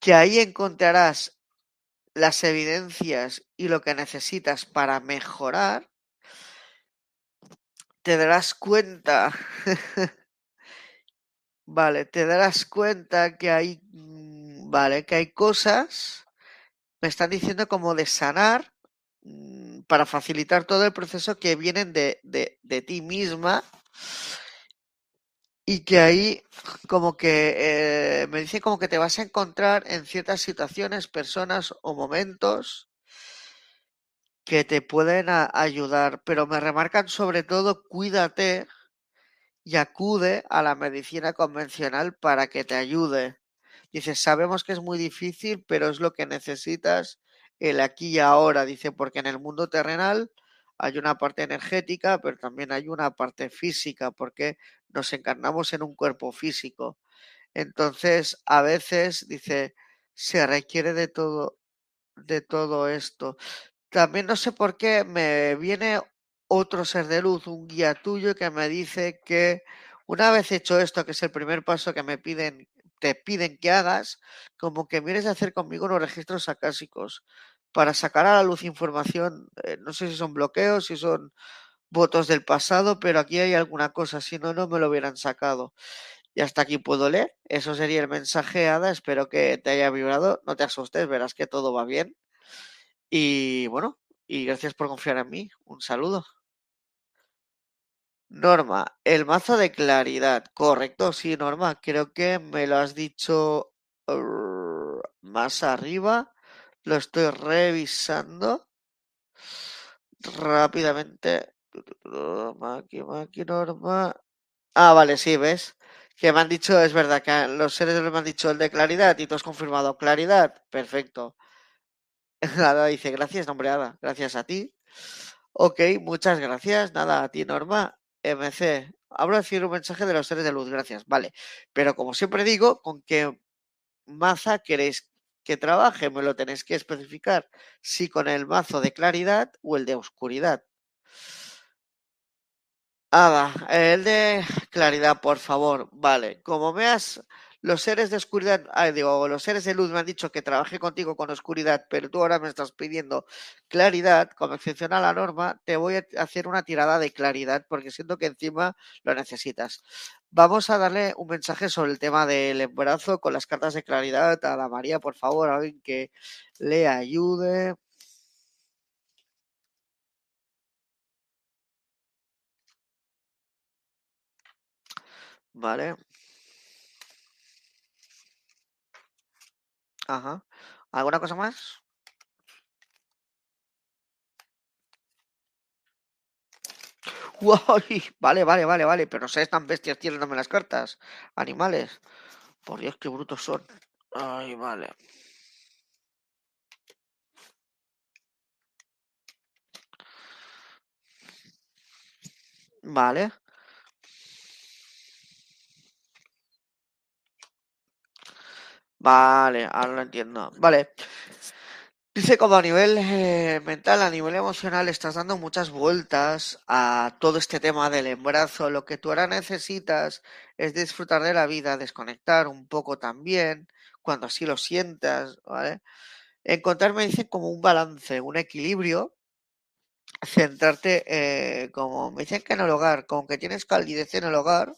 S1: que ahí encontrarás las evidencias y lo que necesitas para mejorar, te darás cuenta, vale, te darás cuenta que hay, mm, vale, que hay cosas, me están diciendo como de sanar, para facilitar todo el proceso que vienen de, de, ti misma y que ahí como que eh, me dice como que te vas a encontrar en ciertas situaciones, personas o momentos que te pueden ayudar, pero me remarcan sobre todo cuídate y acude a la medicina convencional para que te ayude. Dice, sabemos que es muy difícil, pero es lo que necesitas el aquí y ahora, dice, porque en el mundo terrenal hay una parte energética, pero también hay una parte física, porque nos encarnamos en un cuerpo físico. Entonces, a veces, dice, se requiere de todo, de todo esto. También no sé por qué me viene otro ser de luz, un guía tuyo que me dice que una vez hecho esto, que es el primer paso que me piden, te piden que hagas, como que mires de hacer conmigo unos registros acásicos para sacar a la luz información, eh, no sé si son bloqueos, si son votos del pasado, pero aquí hay alguna cosa, si no, no me lo hubieran sacado. Y hasta aquí puedo leer. Eso sería el mensaje, Ada. Espero que te haya vibrado. No te asustes, verás que todo va bien. Y bueno, y gracias por confiar en mí. Un saludo. Norma, el mazo de claridad. Correcto, sí, Norma. Creo que me lo has dicho más arriba. Lo estoy revisando rápidamente. Maki, Maki, Norma. Ah, vale, sí, ¿ves? Que me han dicho, es verdad, que los seres me han dicho el de claridad y tú has confirmado claridad. Perfecto. Nada, dice, gracias, nombre Gracias a ti. Ok, muchas gracias. Nada, a ti, Norma. MC, hablo de decir un mensaje de los seres de luz, gracias. Vale, pero como siempre digo, ¿con qué maza queréis que trabaje? Me lo tenéis que especificar. Si con el mazo de claridad o el de oscuridad. Ah, el de claridad, por favor. Vale, como veas, los seres de oscuridad, digo, los seres de luz me han dicho que trabaje contigo con oscuridad, pero tú ahora me estás pidiendo claridad, como excepción a la norma, te voy a hacer una tirada de claridad porque siento que encima lo necesitas. Vamos a darle un mensaje sobre el tema del embarazo con las cartas de claridad a la María, por favor, alguien que le ayude. Vale. Ajá. ¿Alguna cosa más? Vale, vale, vale, vale. Pero seas tan bestias tirándome las cartas. Animales. Por Dios, qué brutos son. Ay, vale. Vale. Vale, ahora lo entiendo. Vale. Dice como a nivel eh, mental, a nivel emocional, estás dando muchas vueltas a todo este tema del embarazo. Lo que tú ahora necesitas es disfrutar de la vida, desconectar un poco también, cuando así lo sientas, ¿vale? Encontrarme, dice, como un balance, un equilibrio, centrarte, eh, como me dicen que en el hogar, como que tienes calidez en el hogar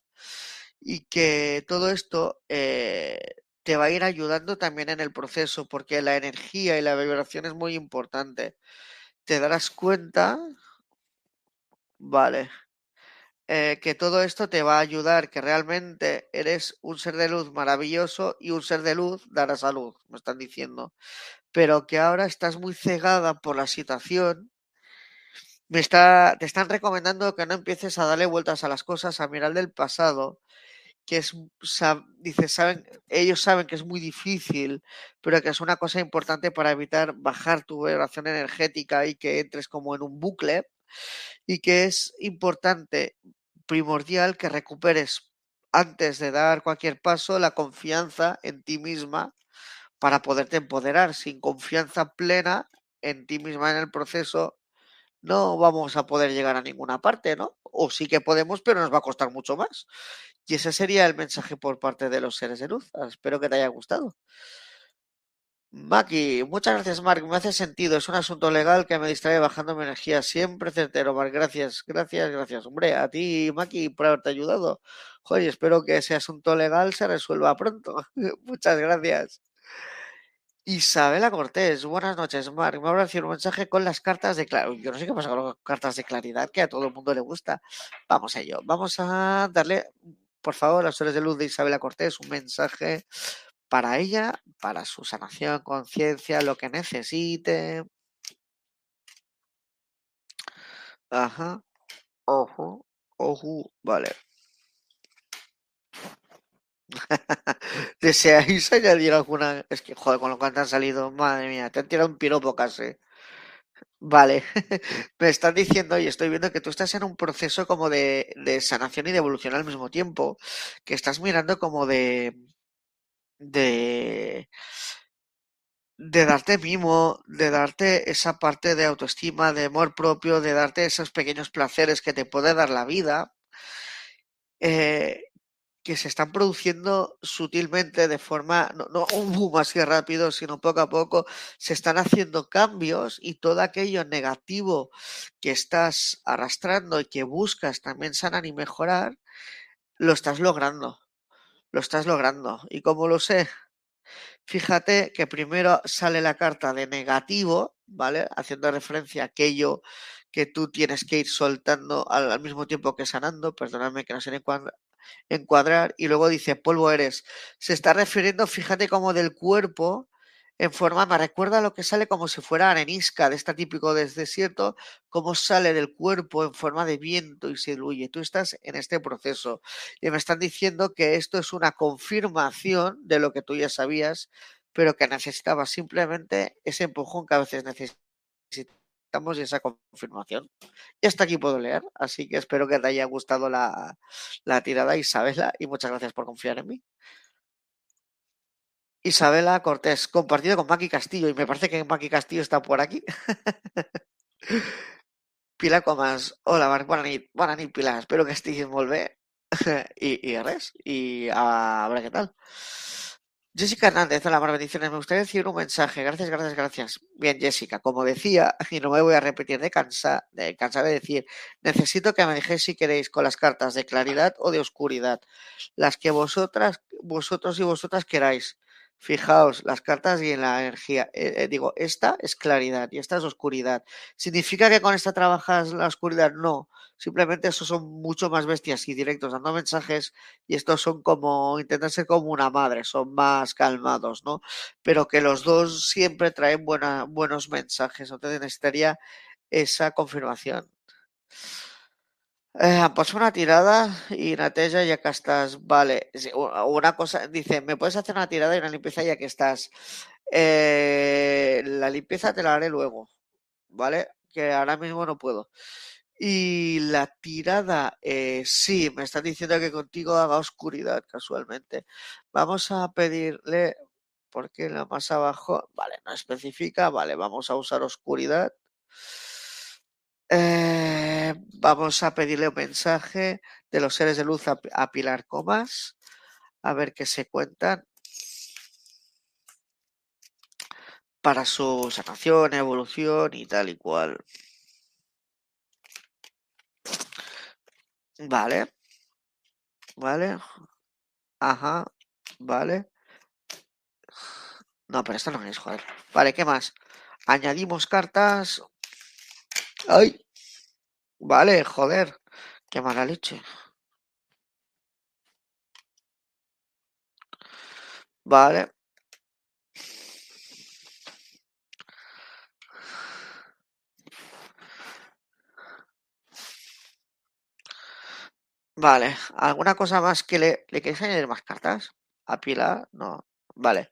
S1: y que todo esto eh, te va a ir ayudando también en el proceso, porque la energía y la vibración es muy importante. Te darás cuenta, vale, eh, que todo esto te va a ayudar, que realmente eres un ser de luz maravilloso y un ser de luz dará salud, me están diciendo. Pero que ahora estás muy cegada por la situación. Me está, te están recomendando que no empieces a darle vueltas a las cosas, a mirar del pasado, que es, dice, saben, ellos saben que es muy difícil, pero que es una cosa importante para evitar bajar tu vibración energética y que entres como en un bucle, y que es importante, primordial, que recuperes antes de dar cualquier paso la confianza en ti misma para poderte empoderar. Sin confianza plena en ti misma en el proceso, no vamos a poder llegar a ninguna parte, ¿no? O sí que podemos, pero nos va a costar mucho más. Y ese sería el mensaje por parte de los seres de luz. Espero que te haya gustado. Maki, muchas gracias, Mark. Me hace sentido. Es un asunto legal que me distrae bajando mi energía. Siempre certero, Mark. Gracias, gracias, gracias. Hombre, a ti, Maki, por haberte ayudado. Joder, espero que ese asunto legal se resuelva pronto. muchas gracias. Isabela Cortés, buenas noches, Mark. Me decir un mensaje con las cartas de claridad. Yo no sé qué pasa con las cartas de claridad, que a todo el mundo le gusta. Vamos a ello. Vamos a darle, por favor, a los seres de luz de Isabela Cortés un mensaje para ella, para su sanación, conciencia, lo que necesite. Ajá. Ojo, ojo, vale. ¿Deseáis añadir alguna? Es que, joder, con lo que han salido, madre mía, te han tirado un piropo casi. Vale, me están diciendo y estoy viendo que tú estás en un proceso como de, de sanación y de evolución al mismo tiempo, que estás mirando como de, de, de darte mimo, de darte esa parte de autoestima, de amor propio, de darte esos pequeños placeres que te puede dar la vida. Eh, que se están produciendo sutilmente de forma, no, no un boom así rápido, sino poco a poco, se están haciendo cambios y todo aquello negativo que estás arrastrando y que buscas también sanar y mejorar, lo estás logrando. Lo estás logrando. ¿Y cómo lo sé? Fíjate que primero sale la carta de negativo, ¿vale? Haciendo referencia a aquello que tú tienes que ir soltando al, mismo tiempo que sanando, perdóname que no sé encuadrar, y luego dice polvo eres. Se está refiriendo, fíjate como del cuerpo en forma, me recuerda lo que sale como si fuera arenisca de este típico desierto, como sale del cuerpo en forma de viento y se diluye. Tú estás en este proceso y me están diciendo que esto es una confirmación de lo que tú ya sabías, pero que necesitabas simplemente ese empujón que a veces necesitamos esa confirmación. Y hasta aquí puedo leer, así que espero que te haya gustado la, la tirada, Isabela, y muchas gracias por confiar en mí. Isabela Cortés, compartido con Maki Castillo, y me parece que Maki Castillo está por aquí. Pilar Comas, hola Marc, bona nit, bona nit Pilar, espero que estiguis molt bé. I, i res, i a, a veure què tal. Jessica Hernández, hola, bendiciones. Me gustaría decir un mensaje. Gracias, gracias, gracias. Bien, Jessica, como decía, y no me voy a repetir de cansar de, cansar de decir, necesito que me dejéis si queréis con las cartas de claridad o de oscuridad, las que vosotras, vosotros y vosotras queráis. Fijaos, las cartas y en la energía. Eh, eh, digo, esta es claridad y esta es oscuridad. ¿Significa que con esta trabajas la oscuridad? No. Simplemente estos son mucho más bestias y directos dando mensajes y estos son como, intentan ser como una madre, son más calmados, ¿no? Pero que los dos siempre traen buena, buenos mensajes. Entonces necesitaría esa confirmación. Eh, una tirada y neteja ya que estás. Vale, una cosa, dice, ¿me puedes hacer una tirada y una limpieza ya que estás? Eh, la limpieza te la haré luego, ¿vale? Que ahora mismo no puedo. Y la tirada, eh, sí, me están diciendo que contigo haga oscuridad casualmente. Vamos a pedirle, porque la más abajo, vale, no especifica, vale, vamos a usar oscuridad. Eh, vamos a pedirle un mensaje de los seres de luz a, Pilar Comas, a ver qué se cuentan. Para su sanación, evolución y tal y cual. Vale. Vale. Ajá. Vale. No, pero esto no es, joder. Vale, ¿qué más? Añadimos cartas. ¡Ay! Vale, joder. Qué mala leche. Vale. Vale, ¿alguna cosa más que le, le queréis añadir más cartas? ¿A Pilar? No. Vale.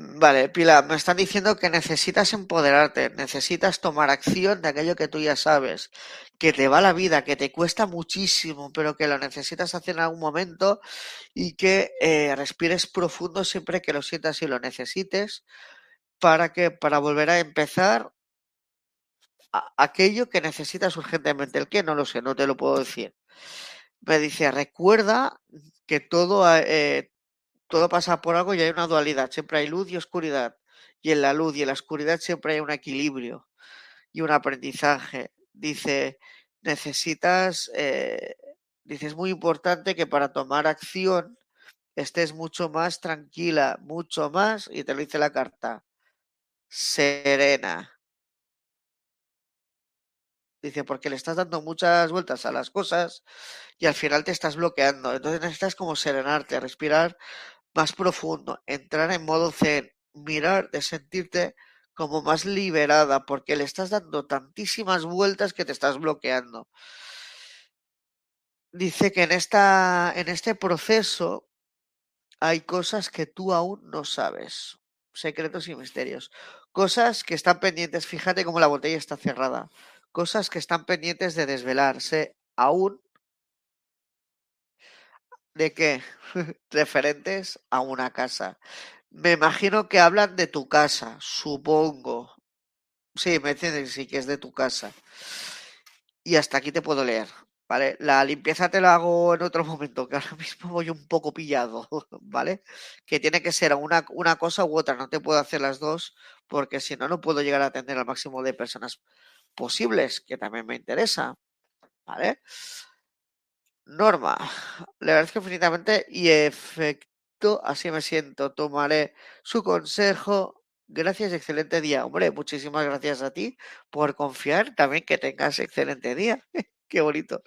S1: Vale, Pilar, me están diciendo que necesitas empoderarte, necesitas tomar acción de aquello que tú ya sabes, que te va la vida, que te cuesta muchísimo, pero que lo necesitas hacer en algún momento y que eh, respires profundo siempre que lo sientas y lo necesites para que para volver a empezar aquello que necesitas urgentemente. El que no lo sé, no te lo puedo decir. Me dice, recuerda que todo, eh, todo pasa por algo y hay una dualidad, siempre hay luz y oscuridad. Y en la luz y en la oscuridad siempre hay un equilibrio y un aprendizaje. Dice, necesitas, eh, dice, es muy importante que para tomar acción estés mucho más tranquila, mucho más, y te lo dice la carta, serena. Dice, porque le estás dando muchas vueltas a las cosas y al final te estás bloqueando. Entonces necesitas como serenarte, respirar más profundo, entrar en modo zen, mirar de sentirte como más liberada porque le estás dando tantísimas vueltas que te estás bloqueando. Dice que en, esta, en este proceso hay cosas que tú aún no sabes, secretos y misterios, cosas que están pendientes, fíjate cómo la botella está cerrada, cosas que están pendientes de desvelarse aún ¿De qué? Referentes a una casa. Me imagino que hablan de tu casa, supongo. Sí, me entiendes, sí que es de tu casa. Y hasta aquí te puedo leer. ¿Vale? La limpieza te la hago en otro momento, que ahora mismo voy un poco pillado, ¿vale? Que tiene que ser una, una cosa u otra, no te puedo hacer las dos, porque si no, no puedo llegar a atender al máximo de personas posibles, que también me interesa, ¿vale? Norma, le agradezco infinitamente y efecto, así me siento. Tomaré su consejo Gracias, excelente día. Hombre, muchísimas gracias a ti por confiar. También que tengas excelente día. Qué bonito.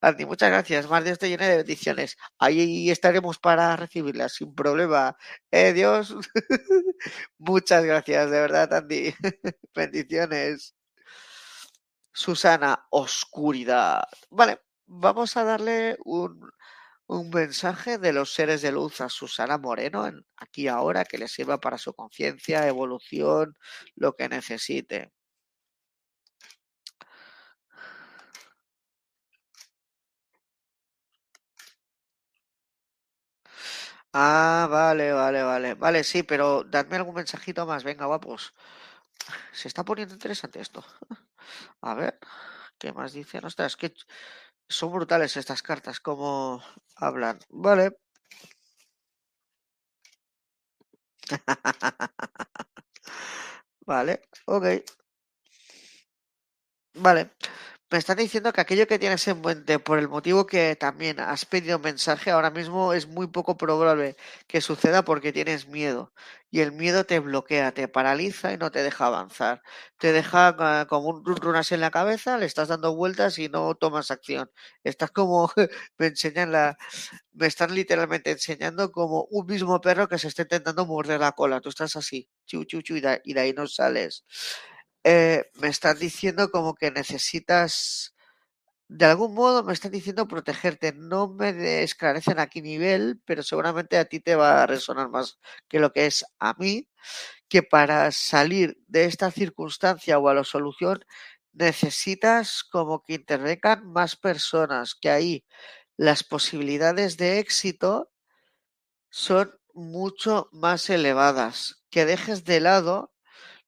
S1: Andy, muchas gracias. Más de esto lleno de bendiciones. Ahí estaremos para recibirlas sin problema. Eh, Dios. muchas gracias, de verdad, Andy. bendiciones. Susana, oscuridad. Vale, vamos a darle un, un mensaje de los seres de luz a Susana Moreno en, aquí ahora que le sirva para su conciencia, evolución, lo que necesite. Ah, vale, vale, vale. Vale, sí, pero dadme algún mensajito más. Venga, guapos. Se está poniendo interesante esto. A ver, ¿qué más dicen? Ostras, que son brutales estas cartas, como hablan. Vale. vale, ok. Vale. Me están diciendo que aquello que tienes en mente, por el motivo que también has pedido mensaje, ahora mismo es muy poco probable que suceda porque tienes miedo. Y el miedo te bloquea, te paraliza y no te deja avanzar. Te deja uh, como un run así en la cabeza, le estás dando vueltas y no tomas acción. Estás como, me enseñan la, me están literalmente enseñando como un mismo perro que se está intentando morder la cola. Tú estás así, chu, y de ahí no sales eh, me estás diciendo como que necesitas, de algún modo me están diciendo protegerte. No me esclarecen a qué nivel, pero seguramente a ti te va a resonar más que lo que es a mí, que para salir de esta circunstancia o a la solución necesitas como que intervengan más personas, que ahí las posibilidades de éxito son mucho más elevadas, que dejes de lado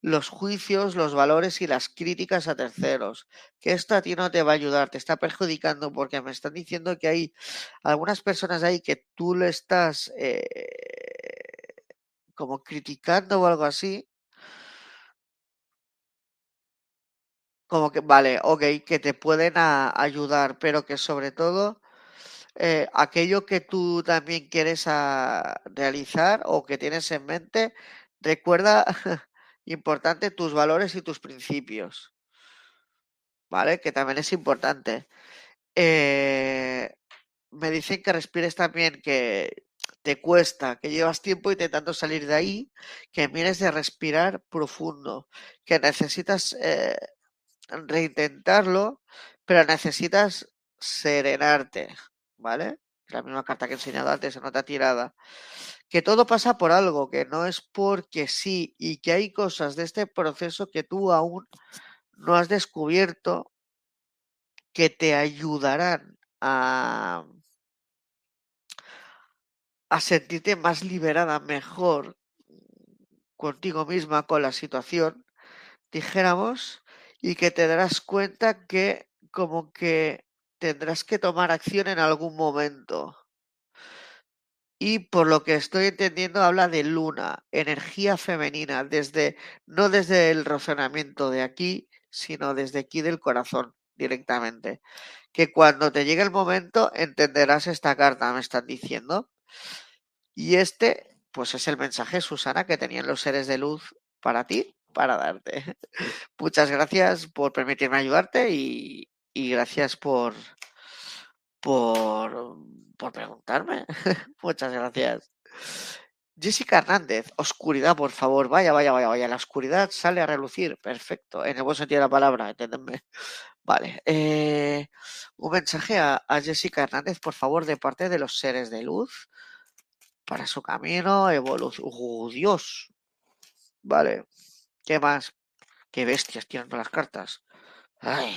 S1: los juicios, los valores y las críticas a terceros. Que esto a ti no te va a ayudar, te está perjudicando porque me están diciendo que hay algunas personas ahí que tú le estás eh, como criticando o algo así. Como que, vale, ok, que te pueden ayudar, pero que sobre todo eh, aquello que tú también quieres realizar o que tienes en mente, recuerda importante tus valores y tus principios. ¿Vale? Que también es importante. Eh, me dicen que respires también, que te cuesta, que llevas tiempo intentando salir de ahí, que mires de respirar profundo, que necesitas eh, reintentarlo, pero necesitas serenarte, ¿vale? La misma carta que he enseñado antes en otra tirada que todo pasa por algo, que no es porque sí, y que hay cosas de este proceso que tú aún no has descubierto que te ayudarán a, a sentirte más liberada, mejor contigo misma, con la situación, dijéramos, y que te darás cuenta que como que tendrás que tomar acción en algún momento. Y por lo que estoy entendiendo, habla de luna, energía femenina, desde, no desde el razonamiento de aquí, sino desde aquí del corazón directamente. Que cuando te llegue el momento entenderás esta carta, me están diciendo. Y este, pues es el mensaje, Susana, que tenían los seres de luz para ti, para darte. Muchas gracias por permitirme ayudarte y, y gracias por, por por preguntarme. Muchas gracias. Jessica Hernández, oscuridad, por favor. Vaya, vaya, vaya, vaya. La oscuridad sale a relucir. Perfecto. En el buen sentido de la palabra, entendedme. Vale. Eh, un mensaje a, Jessica Hernández, por favor, de parte de los seres de luz. Para su camino, evolución. ¡Oh, Dios! Vale. ¿Qué más? Qué bestias tienen las cartas. Ay,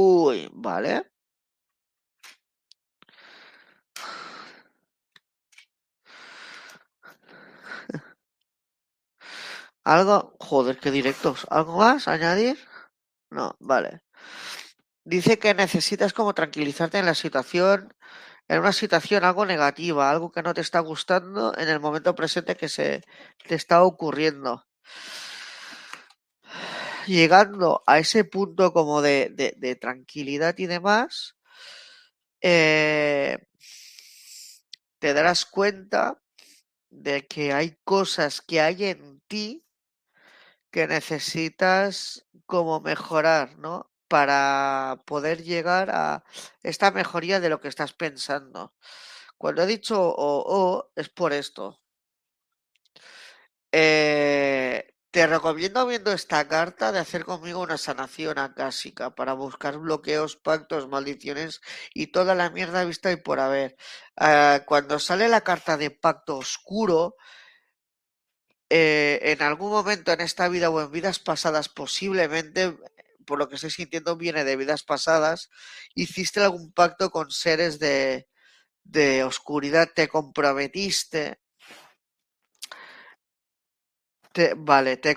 S1: Uy, vale. Algo, joder, qué directos. ¿Algo más? ¿Añadir? No, vale. Dice que necesitas como tranquilizarte en la situación, en una situación algo negativa, algo que no te está gustando en el momento presente que se te está ocurriendo llegando a ese punto como de, tranquilidad y demás, eh, te darás cuenta de que hay cosas que hay en ti que necesitas como mejorar, ¿no? Para poder llegar a esta mejoría de lo que estás pensando. Cuando he dicho o, o es por esto. Eh, te recomiendo viendo esta carta de hacer conmigo una sanación acásica para buscar bloqueos, pactos, maldiciones y toda la mierda vista y por haber. Ah, cuando sale la carta de pacto oscuro, eh, en algún momento en esta vida o en vidas pasadas, posiblemente, por lo que estoy sintiendo, viene de vidas pasadas, hiciste algún pacto con seres de, de oscuridad, te comprometiste vale, te,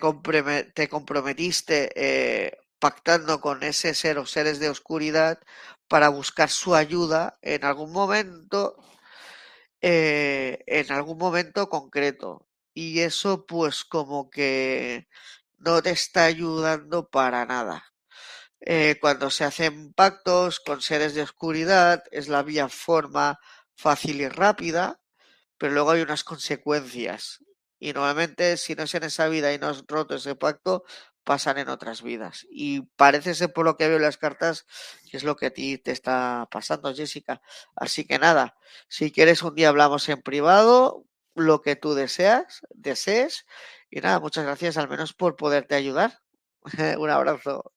S1: te comprometiste eh, pactando con ese ser o seres de oscuridad para buscar su ayuda en algún momento, eh, en algún momento concreto. Y eso pues como que no te está ayudando para nada. Eh, cuando se hacen pactos con seres de oscuridad es la vía forma fácil y rápida, pero luego hay unas consecuencias y normalmente, si no es en esa vida y no has roto ese pacto, pasan en otras vidas. Y parece ser por lo que veo en las cartas que es lo que a ti te está pasando, Jessica. Así que nada, si quieres un día hablamos en privado, lo que tú deseas, desees. Y nada, muchas gracias al menos por poderte ayudar. un abrazo.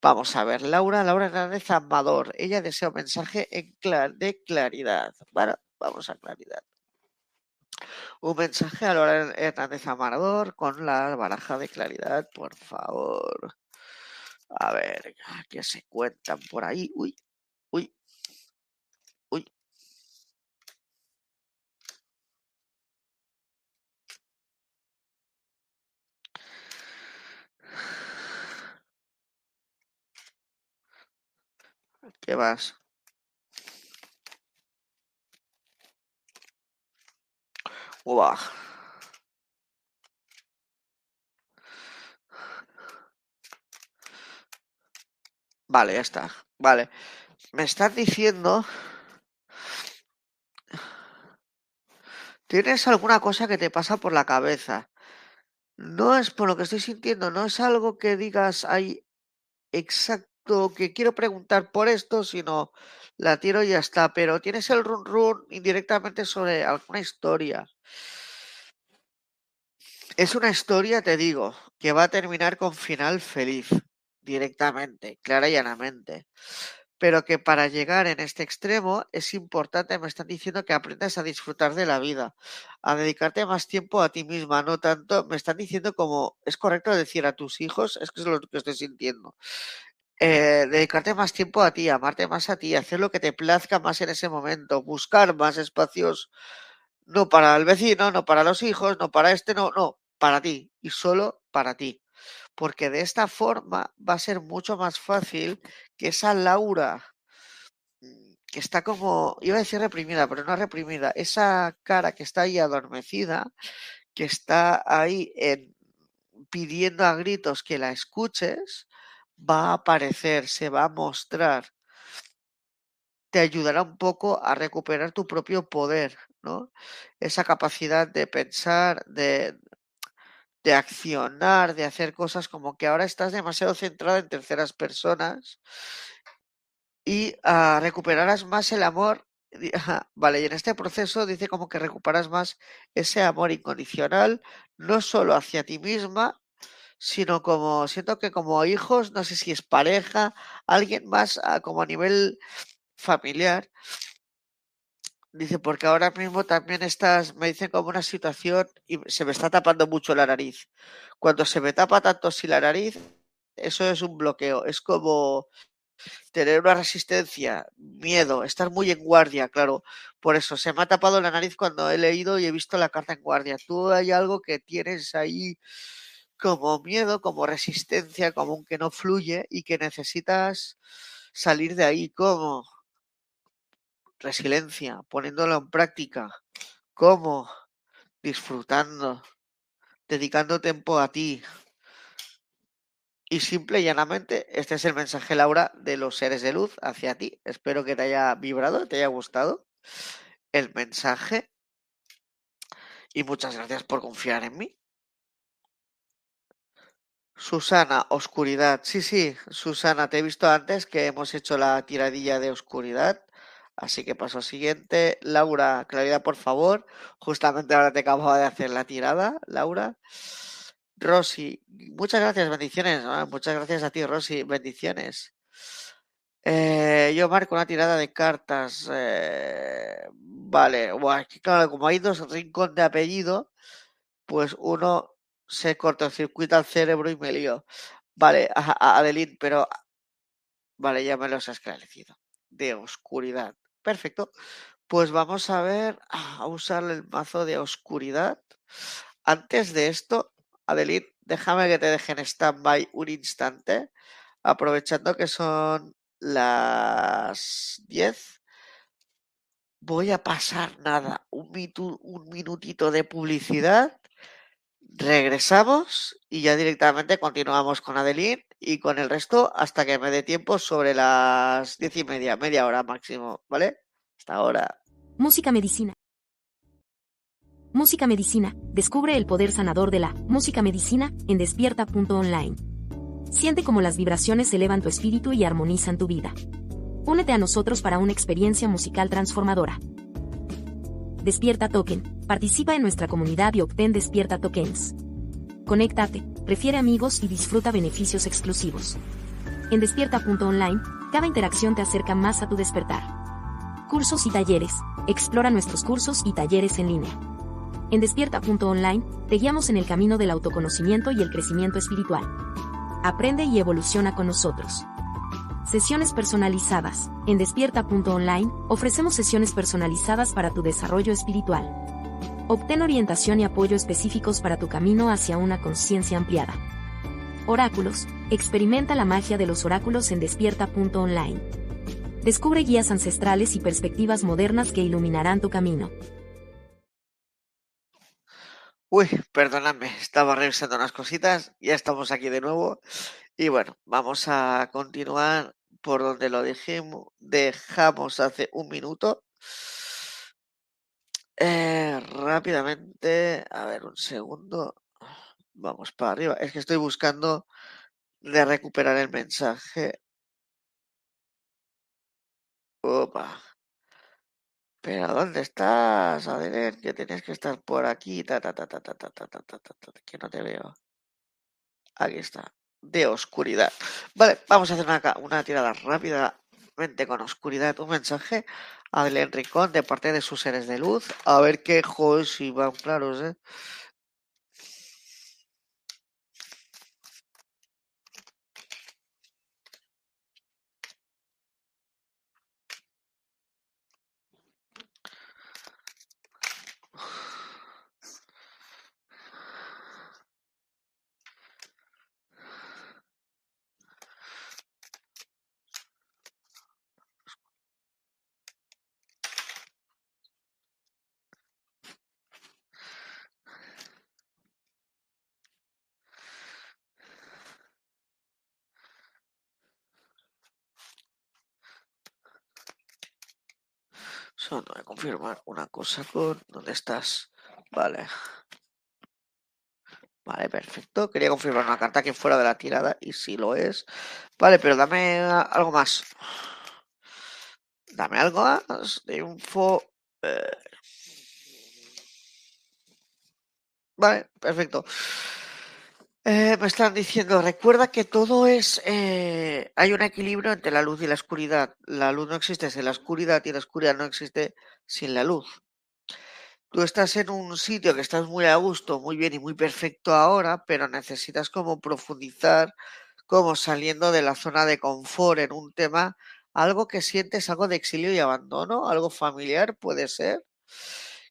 S1: Vamos a ver, Laura, Laura Hernández Amador. Ella desea un mensaje en de claridad. Bueno, vamos a claridad. Un mensaje a Laura Hernández con la baraja de claridad, por favor. A ver, ¿qué se cuentan por ahí? Uy, uy, uy. ¿Qué más? Vale, ya está. Vale. Me estás diciendo... ¿Tienes alguna cosa que te pasa por la cabeza? No es por lo que estoy sintiendo, no es algo que digas hay exacto que quiero preguntar por esto, sino la tiro y ya está. Pero tienes el run run indirectamente sobre alguna historia. Es una historia, te digo, que va a terminar con final feliz, directamente, clara y llanamente. Pero que para llegar en este extremo es importante, me están diciendo que aprendas a disfrutar de la vida, a dedicarte más tiempo a ti misma, no tanto, me están diciendo como es correcto decir a tus hijos, es que es lo que estoy sintiendo. Eh, dedicarte más tiempo a ti, amarte más a ti, hacer lo que te plazca más en ese momento, buscar más espacios, no para el vecino, no para los hijos, no para este, no, no, para ti y solo para ti. Porque de esta forma va a ser mucho más fácil que esa Laura mm, que está como, iba a decir reprimida, pero no reprimida, esa cara que está ahí adormecida, que está ahí en, pidiendo a gritos que la escuches, va a aparecer, se va a mostrar. Te ayudará un poco a recuperar tu propio poder, ¿no? Esa capacidad de pensar, de, de accionar, de hacer cosas como que ahora estás demasiado centrada en terceras personas y ah, recuperarás más el amor. Vale, y en este proceso dice como que recuperas más ese amor incondicional, no solo hacia ti misma, sino como, siento que como hijos, no sé si es pareja, alguien más ah, como a nivel familiar, Dice, porque ahora mismo también estás, me dicen como una situación y se me está tapando mucho la nariz. Cuando se me tapa tanto si la nariz, eso es un bloqueo. Es como tener una resistencia, miedo, estar muy en guardia, claro. Por eso se me ha tapado la nariz cuando he leído y he visto la carta en guardia. Tú hay algo que tienes ahí como miedo, como resistencia, como un que no fluye y que necesitas salir de ahí. como resiliencia, poniéndolo en práctica. ¿Cómo? Disfrutando, dedicando tiempo a ti. Y simple y llanamente, este es el mensaje, Laura, de los seres de luz hacia ti. Espero que te haya vibrado, te haya gustado. el mensaje. Y muchas gracias por confiar en mí. Susana, oscuridad. Sí, sí, Susana, te he visto antes que hemos hecho la tiradilla de oscuridad. Así que paso siguiente. Laura, claridad, por favor. Justamente ahora te acababa de hacer la tirada, Laura. Rosy, muchas gracias, bendiciones. muchas gracias a ti, Rosy, bendiciones. Eh, yo marco una tirada de cartas. Eh, vale, claro, como hay dos rincón de apellido, pues uno se cortocircuita el cerebro y me lío. Vale, Adeline, pero. Vale, ya me los has esclarecido. De oscuridad. Perfecto. Pues vamos a ver, a usar el mazo de oscuridad. Antes de esto, Adeline, déjame que te deje en stand-by un instante, aprovechando que son las 10. Voy a pasar nada, un, un minutito de publicidad Regresamos y ya directamente continuamos con Adeline y con el resto hasta que me dé tiempo sobre las diez y media, media hora máximo, ¿vale? Hasta ahora.
S2: Música medicina. Música medicina. Descubre el poder sanador de la música medicina en despierta.online. Siente cómo las vibraciones elevan tu espíritu y armonizan tu vida. Únete a nosotros para una experiencia musical transformadora. Despierta Token. Participa en nuestra comunidad y obtén Despierta Tokens. Conéctate, prefiere amigos y disfruta beneficios exclusivos. En despierta.online, cada interacción te acerca más a tu despertar. Cursos y talleres. Explora nuestros cursos y talleres en línea. En despierta.online, te guiamos en el camino del autoconocimiento y el crecimiento espiritual. Aprende y evoluciona con nosotros. Sesiones personalizadas. En despierta.online ofrecemos sesiones personalizadas para tu desarrollo espiritual. Obtén orientación y apoyo específicos para tu camino hacia una conciencia ampliada. Oráculos. Experimenta la magia de los oráculos en despierta.online. Descubre guías ancestrales y perspectivas modernas que iluminarán tu camino.
S1: Uy, perdóname, estaba revisando unas cositas, ya estamos aquí de nuevo. Y bueno, vamos a continuar por donde lo dejemos, dejamos hace un minuto. Eh, rápidamente, a ver, un segundo. Vamos para arriba. Es que estoy buscando de recuperar el mensaje. Opa. Pero ¿dónde estás, Adeler? Que tienes que estar por aquí. Ta, ta, ta, ta, ta, ta, ta, ta, que no te veo. Aquí está de oscuridad. Vale, vamos a hacer una, una tirada rápidamente con oscuridad. Un mensaje a Belén Rincón de parte de sus seres de luz. A ver qué joder si van claros, ¿eh? Solo voy a confirmar una cosa con dónde estás. Vale. Vale, perfecto. Quería confirmar una carta que fuera de la tirada y si lo es. Vale, pero dame algo más. Dame algo más de info. Eh. Vale, perfecto. Eh, me están diciendo, recuerda que todo es, eh, hay un equilibrio entre la luz y la oscuridad. La luz no existe sin la oscuridad y la oscuridad no existe sin la luz. Tú estás en un sitio que estás muy a gusto, muy bien y muy perfecto ahora, pero necesitas como profundizar, como saliendo de la zona de confort en un tema, algo que sientes, algo de exilio y abandono, algo familiar puede ser,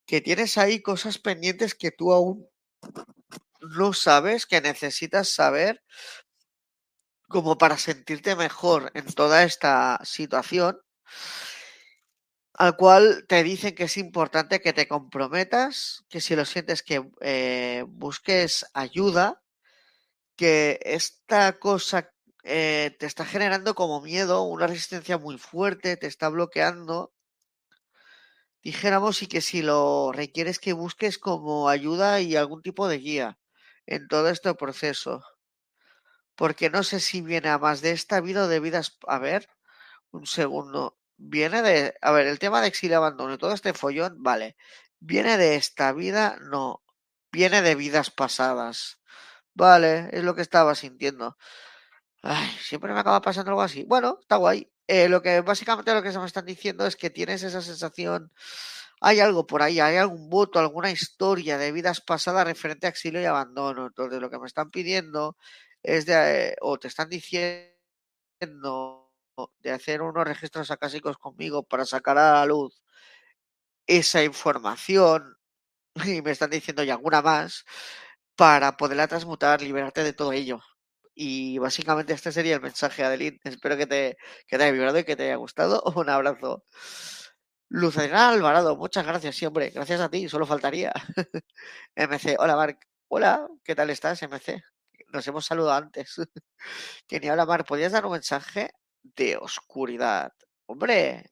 S1: que tienes ahí cosas pendientes que tú aún no sabes, que necesitas saber como para sentirte mejor en toda esta situación, al cual te dicen que es importante que te comprometas, que si lo sientes que eh, busques ayuda, que esta cosa eh, te está generando como miedo, una resistencia muy fuerte, te está bloqueando dijéramos, y que si lo requieres que busques como ayuda y algún tipo de guía en todo este proceso. Porque no sé si viene a más de esta vida o de vidas. A ver, un segundo. Viene de. A ver, el tema de exilio abandono y todo este follón, vale. ¿Viene de esta vida? No. Viene de vidas pasadas. Vale, es lo que estaba sintiendo. Ay, siempre me acaba pasando algo así. Bueno, está guay. Eh, lo que básicamente lo que se me están diciendo es que tienes esa sensación. Hay algo por ahí, hay algún voto, alguna historia de vidas pasadas referente a exilio y abandono. Entonces, lo que me están pidiendo es de. o te están diciendo de hacer unos registros acásicos conmigo para sacar a la luz esa información y me están diciendo y alguna más para poderla transmutar, liberarte de todo ello. Y básicamente este sería el mensaje, Adeline. Espero que te, que te haya vibrado y que te haya gustado. Un abrazo. Lucena Alvarado, muchas gracias, sí, hombre. Gracias a ti, solo faltaría. MC, hola, Marc. Hola, ¿qué tal estás, MC? Nos hemos saludado antes. ni habla, Marc. ¿Podrías dar un mensaje de oscuridad? Hombre,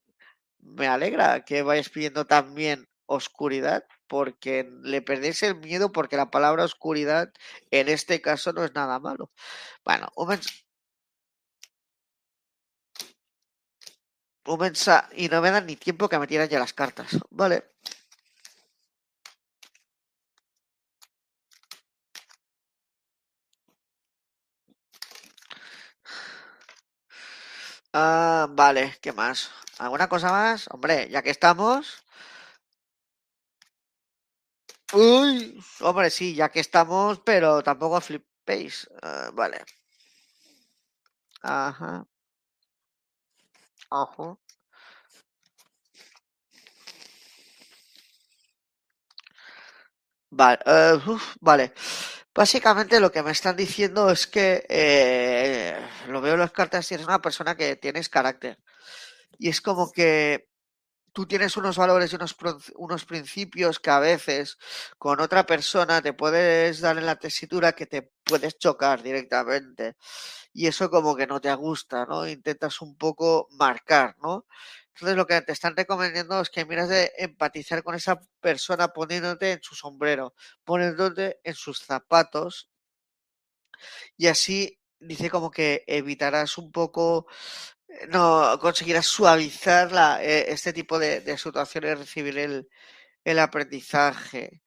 S1: me alegra que vayas pidiendo también oscuridad porque le perdéis el miedo porque la palabra oscuridad en este caso no es nada malo. Bueno, un, mensaje y no me dan ni tiempo que me tiran ya las cartas. Vale. Ah, vale, ¿qué más? ¿Alguna cosa más? Hombre, ya que estamos, Uy, hombre, sí, ya que estamos, pero tampoco flipéis. Uh, vale. Ajá. Ojo. Vale, uf, vale. Básicamente lo que me están diciendo es que eh, lo veo en las cartas y eres una persona que tienes carácter. Y es como que tú tienes unos valores y unos, unos principios que a veces con otra persona te puedes dar en la tesitura que te puedes chocar directamente. Y eso como que no te gusta, ¿no? Intentas un poco marcar, ¿no? Entonces lo que te están recomendando es que miras de empatizar con esa persona poniéndote en su sombrero, poniéndote en sus zapatos y así dice como que evitarás un poco no conseguirás suavizar la, eh, este tipo de, de, situaciones recibir el, el aprendizaje.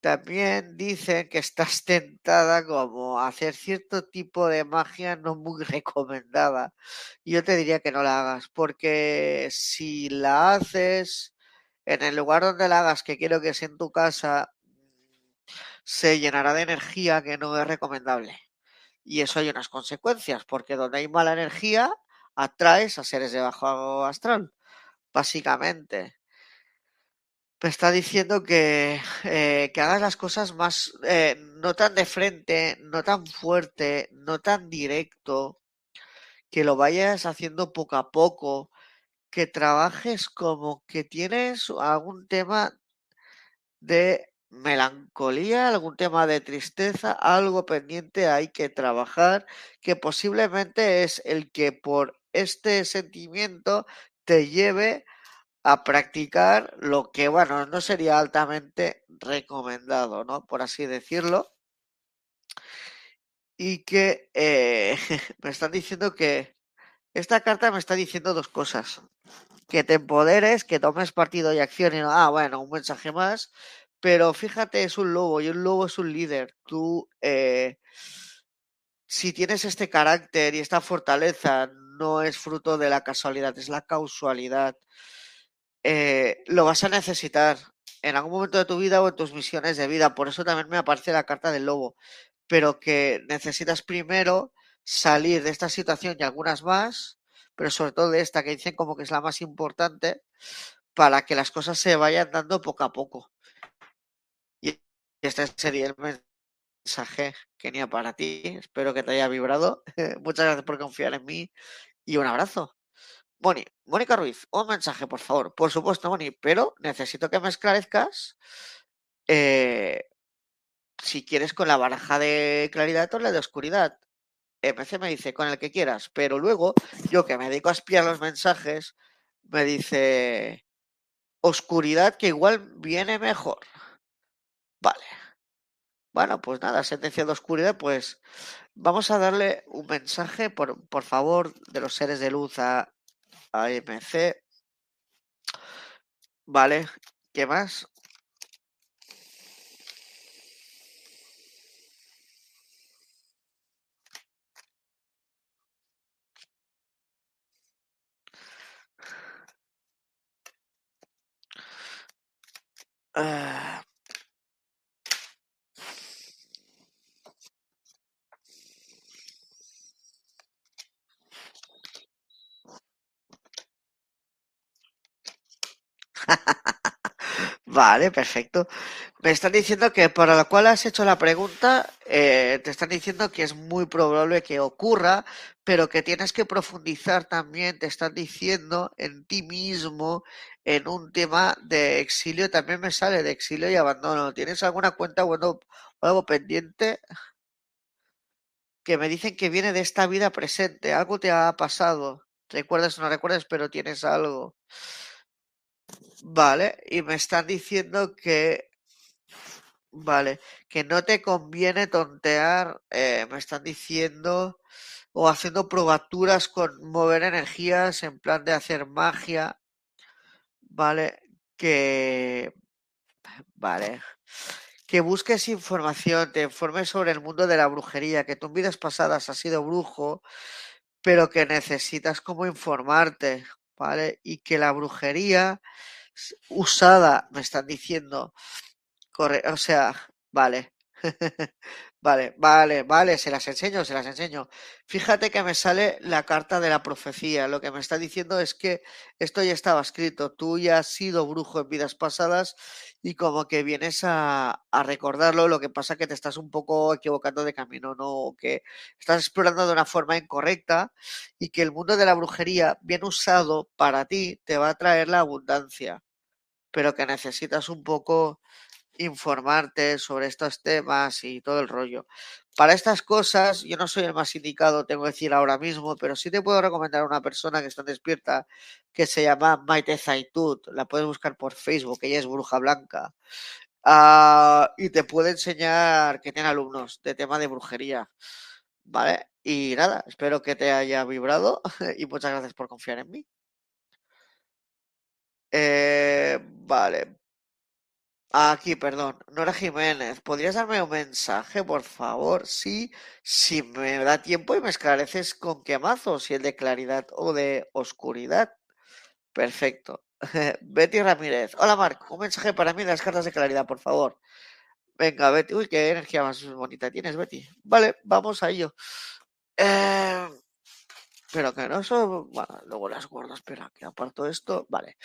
S1: También dicen que estás tentada como a hacer cierto tipo de magia no muy recomendada. Yo te diría que no la hagas, porque si la haces en el lugar donde la hagas, que quiero que sea en tu casa, se llenará de energía que no es recomendable. Y eso hay unas consecuencias, porque donde hay mala energía, atraes a seres de bajo astral, básicamente. Me está diciendo que, eh, que hagas las cosas más, eh, no tan de frente, no tan fuerte, no tan directo, que lo vayas haciendo poco a poco, que trabajes como que tienes algún tema de melancolía, algún tema de tristeza, algo pendiente hay que trabajar, que posiblemente es el que por este sentimiento te lleve a practicar lo que, bueno, no sería altamente recomendado, ¿no? Por así decirlo. Y que eh, me están diciendo que esta carta me está diciendo dos cosas. Que te empoderes, que tomes partido y acción y no, ah, bueno, un mensaje más. Pero fíjate, es un lobo y un lobo es un líder. Tú, eh, si tienes este carácter y esta fortaleza, no es fruto de la casualidad, es la causalidad. Eh, lo vas a necesitar en algún momento de tu vida o en tus misiones de vida. Por eso también me aparece la carta del lobo. Pero que necesitas primero salir de esta situación y algunas más, pero sobre todo de esta que dicen como que es la más importante, para que las cosas se vayan dando poco a poco. Y este sería el mensaje que tenía para ti. Espero que te haya vibrado. Muchas gracias por confiar en mí y un abrazo. Moni, Mónica Ruiz, un mensaje, por favor. Por supuesto, Moni, pero necesito que me esclarezcas eh, si quieres con la baraja de claridad o la de oscuridad. MC me dice con el que quieras, pero luego yo que me dedico a espiar los mensajes, me dice oscuridad que igual viene mejor. Vale. Bueno, pues nada, sentencia de oscuridad, pues vamos a darle un mensaje, por, por favor, de los seres de luz a, a MC. Vale, ¿qué más? Ah, Vale, perfecto. Me están diciendo que para la cual has hecho la pregunta, eh, te están diciendo que es muy probable que ocurra, pero que tienes que profundizar también, te están diciendo en ti mismo, en un tema de exilio, también me sale de exilio y abandono. ¿Tienes alguna cuenta o algo pendiente? Que me dicen que viene de esta vida presente, algo te ha pasado. Recuerdas o no recuerdas, pero tienes algo. Vale, y me están diciendo que, vale, que no te conviene tontear, eh, me están diciendo, o haciendo probaturas con mover energías en plan de hacer magia, vale, que, vale, que busques información, te informes sobre el mundo de la brujería, que tú en vidas pasadas has sido brujo, pero que necesitas como informarte, ¿vale? Y que la brujería usada, me están diciendo, o sea, vale, vale, vale, vale, se las enseño, se las enseño. Fíjate que me sale la carta de la profecía, lo que me está diciendo es que esto ya estaba escrito, tú ya has sido brujo en vidas pasadas y como que vienes a, a recordarlo, lo que pasa que te estás un poco equivocando de camino, ¿no? O que estás explorando de una forma incorrecta y que el mundo de la brujería, bien usado para ti, te va a traer la abundancia pero que necesitas un poco informarte sobre estos temas y todo el rollo. Para estas cosas, yo no soy el más indicado, tengo que decir ahora mismo, pero sí te puedo recomendar a una persona que está despierta que se llama Maite Zaitut. La puedes buscar por Facebook, ella es bruja blanca. Uh, y te puede enseñar que tiene alumnos de tema de brujería. ¿Vale? Y nada, espero que te haya vibrado y muchas gracias por confiar en mí. Eh, vale. Aquí, perdón. Nora Jiménez, ¿podrías darme un mensaje, por favor? Sí, si me da tiempo y me esclareces con qué mazo, si el de claridad o de oscuridad. Perfecto. Betty Ramírez. Hola, Marc. Un mensaje para mí de las cartas de claridad, por favor. Venga, Betty. Uy, qué energía más bonita tienes, Betty. Vale, vamos a ello. Eh, pero que no bueno, luego las guardo, espera, que aparto esto, vale.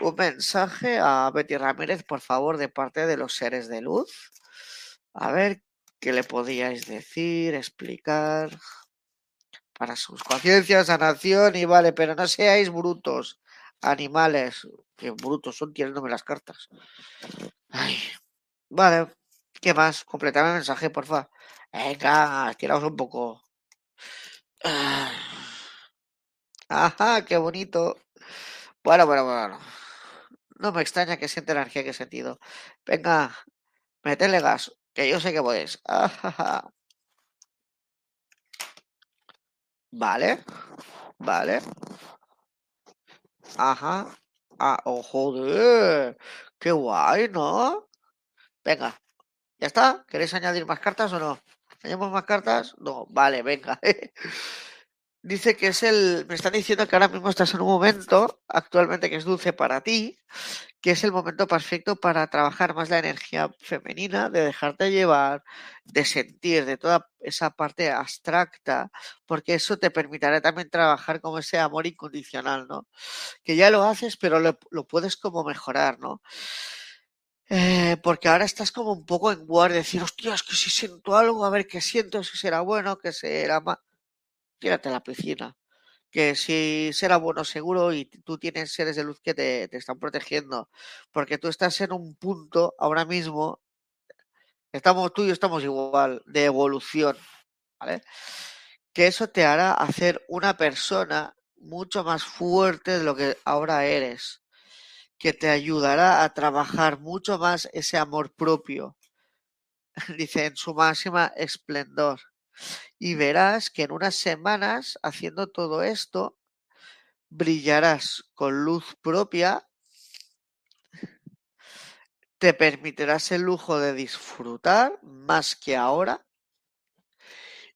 S1: Un mensaje a Betty Ramírez, por favor, de parte de los seres de luz. A ver qué le podíais decir, explicar para sus conciencias, sanación y vale, pero no seáis brutos, animales, que brutos son tirándome las cartas. Ay, vale, ¿qué más? Completame el mensaje, porfa. Venga, tiraos un poco. Ah. Ajá, qué bonito. Bueno, bueno, bueno. No me extraña que siente energía que he sentido. Venga, metele gas, que yo sé que podéis. Ajá. Vale, vale. Ajá. Ah, oh, joder. Qué guay, ¿no? Venga, ¿ya está? ¿Queréis añadir más cartas o no? ¿Añadimos más cartas? No, vale, venga. Dice que es el. Me están diciendo que ahora mismo estás en un momento, actualmente que es dulce para ti, que es el momento perfecto para trabajar más la energía femenina, de dejarte llevar, de sentir, de toda esa parte abstracta, porque eso te permitirá también trabajar como ese amor incondicional, ¿no? Que ya lo haces, pero lo, lo puedes como mejorar, ¿no? Eh, porque ahora estás como un poco en guardia, decir, hostia, es que si siento algo, a ver qué siento, si será bueno, que será mal tírate la piscina. Que si será bueno seguro y tú tienes seres de luz que te, te están protegiendo, porque tú estás en un punto ahora mismo, estamos tú y yo estamos igual, de evolución, ¿vale? Que eso te hará hacer una persona mucho más fuerte de lo que ahora eres. que te ayudará a trabajar mucho más ese amor propio. Dice, en su máxima esplendor. Y verás que en unas semanas, haciendo todo esto, brillarás con luz propia, te permitirás el lujo de disfrutar más que ahora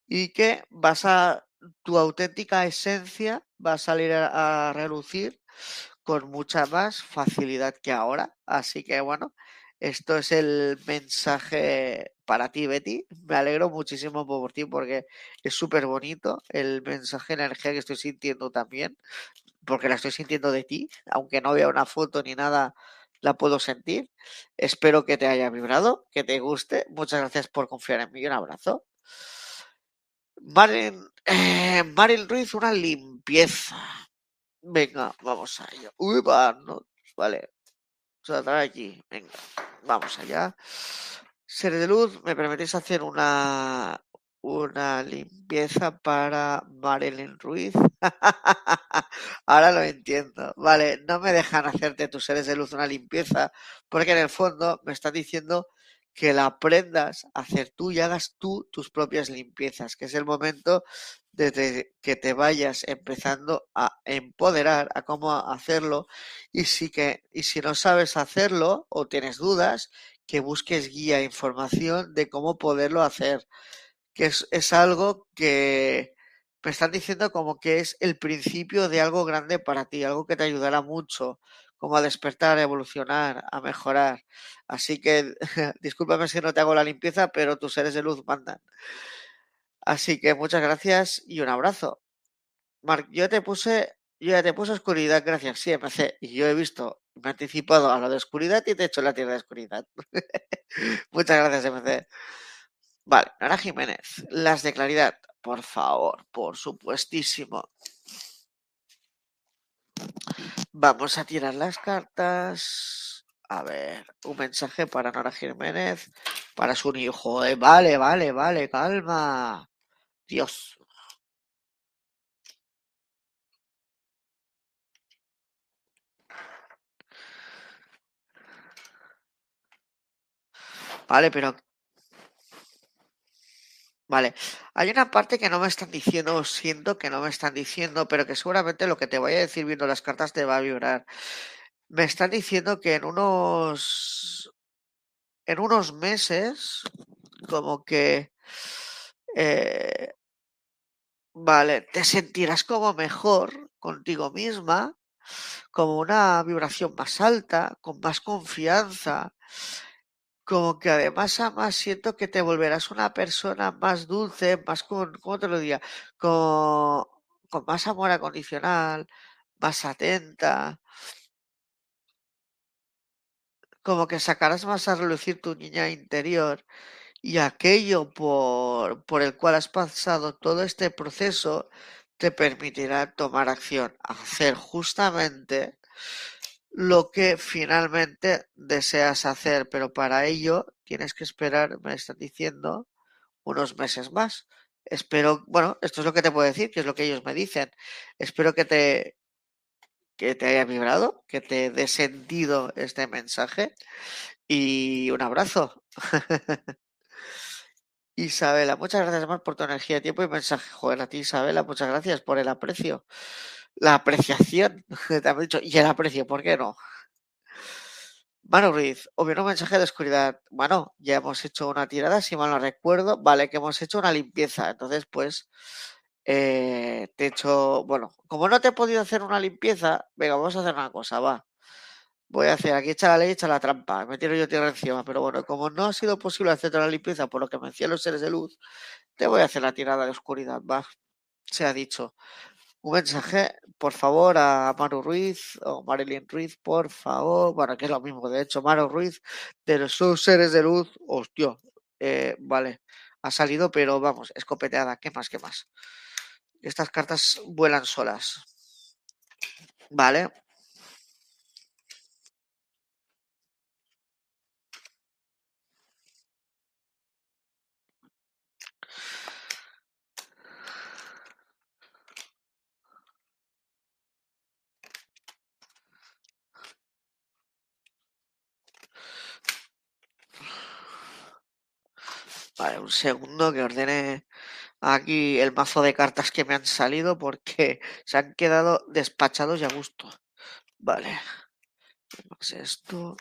S1: y que vas a tu auténtica esencia va a salir a, relucir con mucha más facilidad que ahora. Así que bueno, esto es el mensaje para ti, Betty. Me alegro muchísimo por ti porque es súper bonito el mensaje de energía que estoy sintiendo también, porque la estoy sintiendo de ti, aunque no vea una foto ni nada, la puedo sentir. Espero que te haya vibrado, que te guste. Muchas gracias por confiar en mí. Un abrazo. Marilyn, eh, Ruiz, una limpieza. Venga, vamos a ello. Uy, va, no, vale. Aquí. Venga, vamos allá. Ser de luz, ¿me permitís hacer una, una limpieza para Marilyn Ruiz? Ahora lo entiendo. Vale, no me dejan hacerte tus seres de luz una limpieza porque en el fondo me estás diciendo que la aprendas a hacer tú y hagas tú tus propias limpiezas, que es el momento de que te vayas empezando a empoderar a cómo hacerlo y si que y si no sabes hacerlo o tienes dudas, que busques guía e información de cómo poderlo hacer, que es, es algo que me están diciendo como que es el principio de algo grande para ti, algo que te ayudará mucho, como a despertar, a evolucionar, a mejorar. Así que discúlpame si no te hago la limpieza, pero tus seres de luz mandan. Así que muchas gracias y un abrazo. Marc, yo te puse, yo ya te puse oscuridad, gracias. Sí, empecé. Y yo he visto, me he anticipado a lo de oscuridad y te he hecho la tierra de oscuridad. muchas gracias, MC. Vale, Nora Jiménez, las de claridad, por favor, por supuestísimo. Vamos a tirar las cartas. A ver, un mensaje para Nora Jiménez, para su hijo. Eh, vale, vale, vale, calma. Dios. Vale, pero Vale, hay una parte que no me están diciendo, siento que no me están diciendo, pero que seguramente lo que te voy a decir viendo las cartas te va a vibrar. Me están diciendo que en unos en unos meses, como que eh, vale, te sentirás como mejor contigo misma, como una vibración más alta, con más confianza como que además, además siento que te volverás una persona más dulce, más con, ¿cómo te lo diría? Con, con más amor acondicional, más atenta. Como que sacarás más a relucir tu niña interior y aquello por, por el cual has pasado todo este proceso te permitirá tomar acción, hacer justamente lo que finalmente deseas hacer, pero para ello tienes que esperar, me están diciendo, unos meses más. Espero, bueno, esto es lo que te puedo decir, que es lo que ellos me dicen. Espero que te que te haya vibrado, que te dé sentido este mensaje y un abrazo. Isabela, muchas gracias más por tu energía, tiempo y mensaje. Joder, a ti, Isabela, muchas gracias por el aprecio la apreciación, te dicho, y el aprecio, ¿por qué no? Manu Ruiz, obvio un mensaje de oscuridad. Bueno, ya hemos hecho una tirada, si mal no recuerdo. Vale, que hemos hecho una limpieza. Entonces, pues, eh, te he hecho. Bueno, como no te he podido hacer una limpieza, venga, vamos a hacer una cosa, va. Voy a hacer aquí echa la ley, echa la trampa. Me tiro yo tierra encima. Pero bueno, como no ha sido posible hacerte la limpieza por lo que me decían los seres de luz, te voy a hacer la tirada de oscuridad, va. Se ha dicho un mensaje, por favor, a Maru Ruiz o Marilyn Ruiz, por favor. Bueno, que es lo mismo, de hecho, Maru Ruiz, de los seres de luz, hostia, eh, vale, ha salido, pero vamos, escopeteada, ¿qué más, qué más? Estas cartas vuelan solas. Vale. Vale, un segundo que ordene aquí el mazo de cartas que me han salido porque se han quedado despachados y a gusto. Vale. ¿Qué es esto?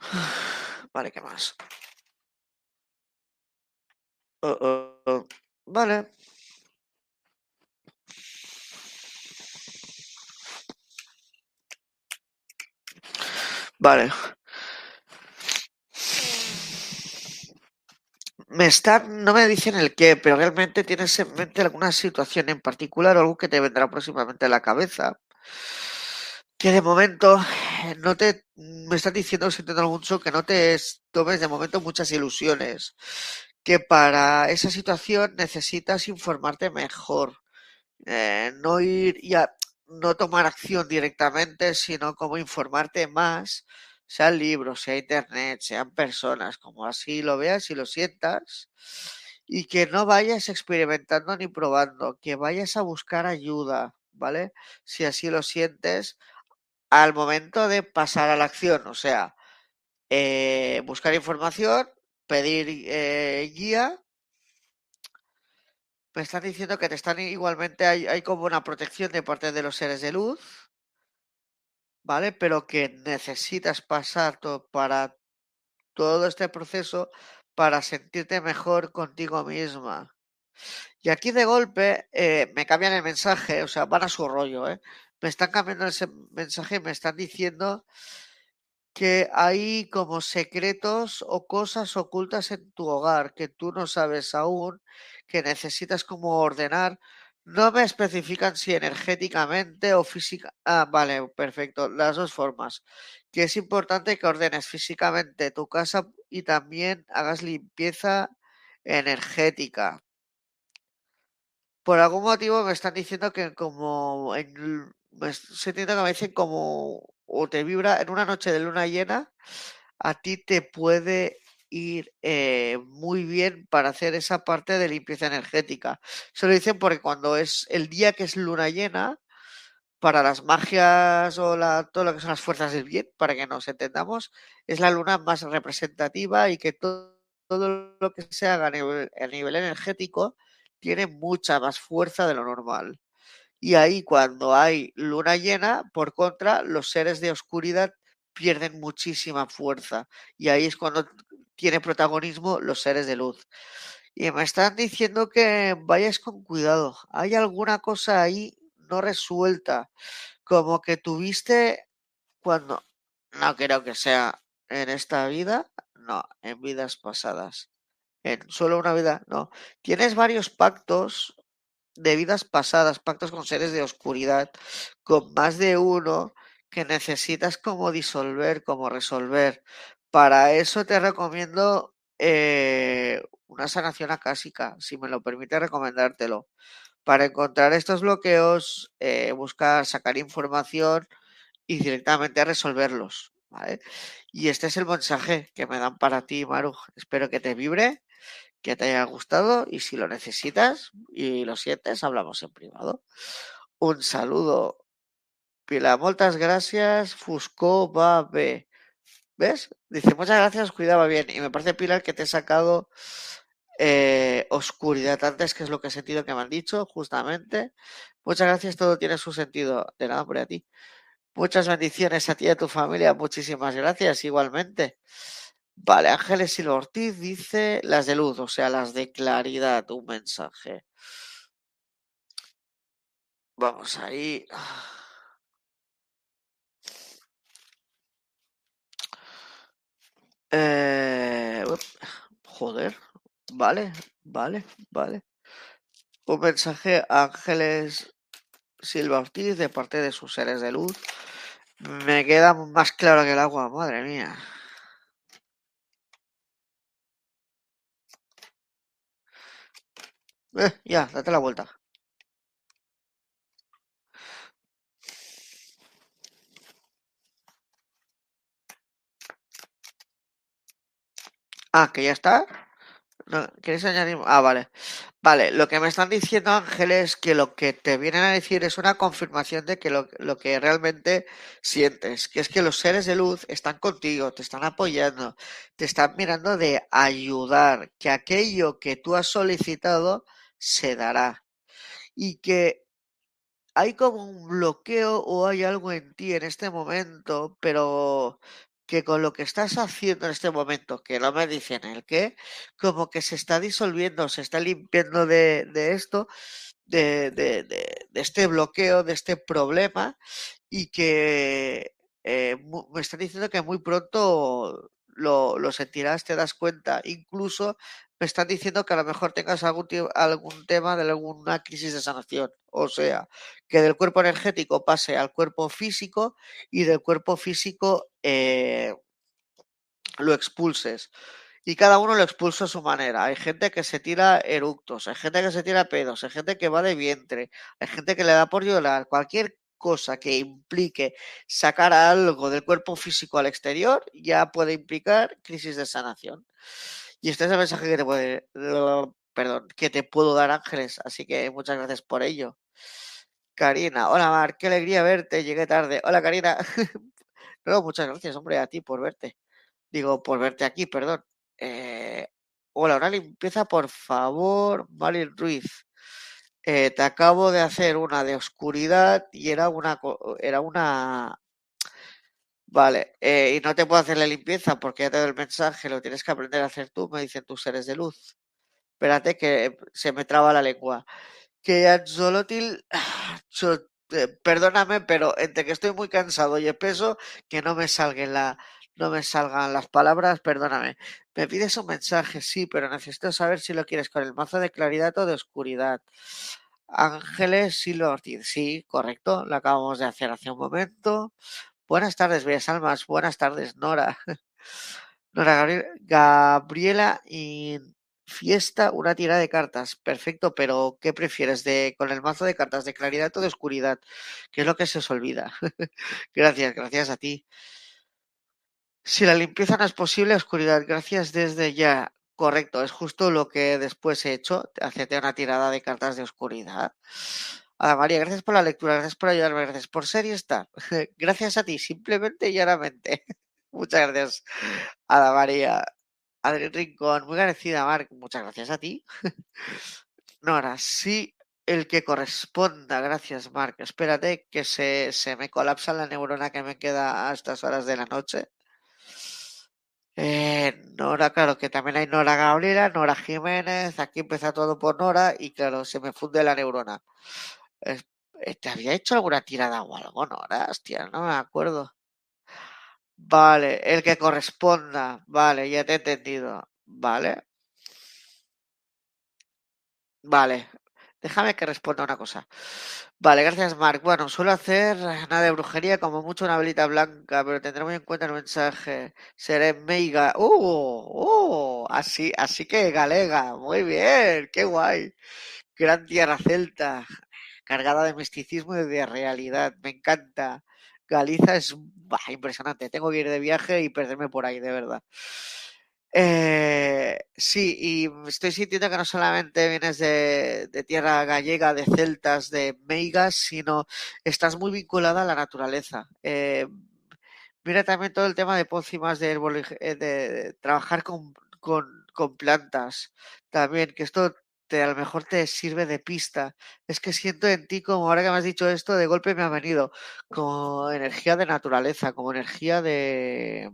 S1: Vale, ¿qué más? Oh, oh, oh. Vale. Vale. Me están, no me dicen el qué, pero realmente tienes en mente alguna situación en particular o algo que te vendrá próximamente a la cabeza. Que de momento no te me están diciendo, sintiendo mucho, que no te tomes de momento muchas ilusiones. Que para esa situación necesitas informarte mejor. Eh, no ir y a, no tomar acción directamente, sino como informarte más, sean libros, sea internet, sean personas, como así lo veas y lo sientas, y que no vayas experimentando ni probando, que vayas a buscar ayuda, ¿vale? Si así lo sientes, al momento de pasar a la acción, o sea, eh, buscar información, pedir eh, guía me están diciendo que te están igualmente, hay, hay como una protección de parte de los seres de luz, ¿vale? Pero que necesitas pasar para todo este proceso para sentirte mejor contigo misma. Y aquí de golpe eh, me cambian el mensaje, o sea, van a su rollo, ¿eh? Me están cambiando ese mensaje, me están diciendo que hay como secretos o cosas ocultas en tu hogar que tú no sabes aún, que necesitas como ordenar. No me especifican si energéticamente o física. Ah, vale, perfecto. Las dos formas. Que es importante que ordenes físicamente tu casa y también hagas limpieza energética. Por algún motivo me están diciendo que como en, me que me dicen como o te vibra en una noche de luna llena, a ti te puede ir eh, muy bien para hacer esa parte de limpieza energética. Se lo dicen porque cuando es el día que es luna llena, para las magias o la, todo lo que son las fuerzas del bien, para que nos entendamos, es la luna más representativa y que todo, todo lo que se haga a nivel, a nivel energético tiene mucha más fuerza de lo normal. Y ahí cuando hay luna llena, por contra, los seres de oscuridad pierden muchísima fuerza. Y ahí es cuando tiene protagonismo los seres de luz. Y me están diciendo que vayas con cuidado. Hay alguna cosa ahí no resuelta. Como que tuviste cuando... No creo que sea en esta vida, no, en vidas pasadas. En solo una vida, no. Tienes varios pactos de vidas pasadas, pactos con seres de oscuridad, con más de uno que necesitas como disolver, como resolver. Para eso te recomiendo eh, una sanación acásica, si me lo permite recomendártelo. Para encontrar estos bloqueos, eh, buscar sacar información y directamente resolverlos. Y este es el mensaje que me dan para ti, Maru. Espero que te vibre que te haya gustado y si lo necesitas y lo sientes, hablamos en privado. Un saludo. Pila, muchas gracias. Fusco va B. ¿Ves? Dice, muchas gracias, cuidaba bien. Y me parece, Pilar, que te he sacado eh, oscuridad antes, que es lo que he sentido que me han dicho, justamente. Muchas gracias, todo tiene su sentido. De nada, por a ti. Muchas bendiciones a ti y a tu familia. Muchísimas gracias, igualmente. Vale, Ángeles Silva Ortiz dice las de luz, o sea, las de claridad, un mensaje. Vamos ahí. Eh, joder, vale, vale, vale. Un mensaje Ángeles Silva Ortiz de parte de sus seres de luz. Me queda más claro que el agua, madre mía. Eh, ya, date la vuelta. Ah, que ya está. No, ¿Quieres añadir? Ah, vale. Vale, lo que me están diciendo Ángel es que lo que te vienen a decir es una confirmación de que lo, lo que realmente sientes, que es que los seres de luz están contigo, te están apoyando, te están mirando de ayudar, que aquello que tú has solicitado se dará y que hay como un bloqueo o hay algo en ti en este momento, pero que con lo que estás haciendo en este momento, que no me dicen el qué, como que se está disolviendo, se está limpiando de, de esto, de, de, de, este bloqueo, de este problema, y que eh, me están diciendo que muy pronto lo, lo, sentirás, te das cuenta. Incluso me están diciendo que a lo mejor tengas algún, algún tema de alguna crisis de sanación. O sea, que del cuerpo energético pase al cuerpo físico y del cuerpo físico eh, lo expulses. Y cada uno lo expulsa a su manera. Hay gente que se tira eructos, hay gente que se tira pedos, hay gente que va de vientre, hay gente que le da por llorar. Cualquier cosa que implique sacar algo del cuerpo físico al exterior ya puede implicar crisis de sanación. Y este es el mensaje que te puede, perdón, que te puedo dar Ángeles, así que muchas gracias por ello. Karina, hola Mar, qué alegría verte, llegué tarde. Hola Karina. no, muchas gracias, hombre, a ti por verte. Digo, por verte aquí, perdón. Eh, hola, una limpieza, por favor, Marilyn Ruiz. Eh, te acabo de hacer una de oscuridad y era una, era una, vale, eh, y no te puedo hacer la limpieza porque ya te doy el mensaje, lo tienes que aprender a hacer tú, me dicen tus seres de luz. Espérate que se me traba la lengua. Que Anzolotil, eh, perdóname, pero entre que estoy muy cansado y espeso, que no me salga la, no me salgan las palabras, perdóname. Me pides un mensaje, sí, pero necesito saber si lo quieres con el mazo de claridad o de oscuridad. Ángeles Silva Ortiz, sí, correcto, lo acabamos de hacer hace un momento. Buenas tardes, bellas almas. Buenas tardes, Nora. Nora Gabriela y Fiesta, una tira de cartas. Perfecto, pero ¿qué prefieres? de ¿Con el mazo de cartas de claridad o de oscuridad? ¿Qué es lo que se os olvida? gracias, gracias a ti. Si la limpieza no es posible, oscuridad, gracias desde ya. Correcto, es justo lo que después he hecho, hacerte una tirada de cartas de oscuridad. Ada María, gracias por la lectura, gracias por ayudarme, gracias por ser y estar. Gracias a ti, simplemente y llanamente. Muchas gracias, Ada María. Adri Rincón, muy agradecida, Marc, muchas gracias a ti. Nora, sí, el que corresponda, gracias, Marc. Espérate que se, se me colapsa la neurona que me queda a estas horas de la noche. Eh, Nora, claro, que también hay Nora Gabriela, Nora Jiménez, aquí empieza todo por Nora y claro, se me funde la neurona. Eh, ¿Te había hecho alguna tirada o algo, Nora? Hostia, no me acuerdo. Vale, el que corresponda. Vale, ya te he entendido. Vale. Vale, déjame que responda una cosa. Vale, gracias, Mark. Bueno, suelo hacer nada de brujería, como mucho una velita blanca, pero tendré muy en cuenta el mensaje. Seré meiga. ¡Uh! ¡Uh! Así, así que galega. Muy bien, qué guay. Gran tierra celta, cargada de misticismo y de realidad. Me encanta. Galiza es impresionante. Tengo que ir de viaje y perderme por ahí, de verdad. Eh, sí, y estoy sintiendo que no solamente vienes de, tierra gallega, de celtas, de meigas, sino estás muy vinculada a la naturaleza. Eh, mira también todo el tema de pócimas, de, de, de trabajar con, con, con, plantas. También, que esto te, a lo mejor te sirve de pista. Es que siento en ti, como ahora que me has dicho esto, de golpe me ha venido, como energía de naturaleza, como energía de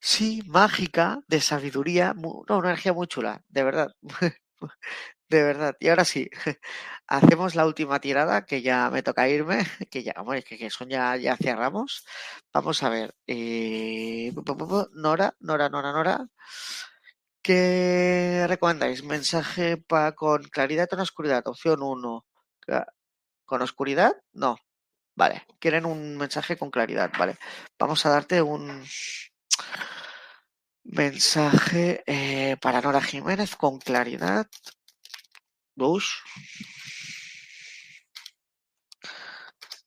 S1: Sí, mágica, de sabiduría, no, una energía muy chula, de verdad, de verdad. Y ahora sí, hacemos la última tirada, que ya me toca irme, que ya, bueno, que, que son ya, ya cerramos. Vamos a ver, eh, Nora, Nora, Nora, Nora. ¿Qué recomendáis? Mensaje para con claridad o oscuridad. Opción 1. ¿Con oscuridad? No. Vale. Quieren un mensaje con claridad. Vale. Vamos a darte un Mensaje eh, para Nora Jiménez con claridad. Bush.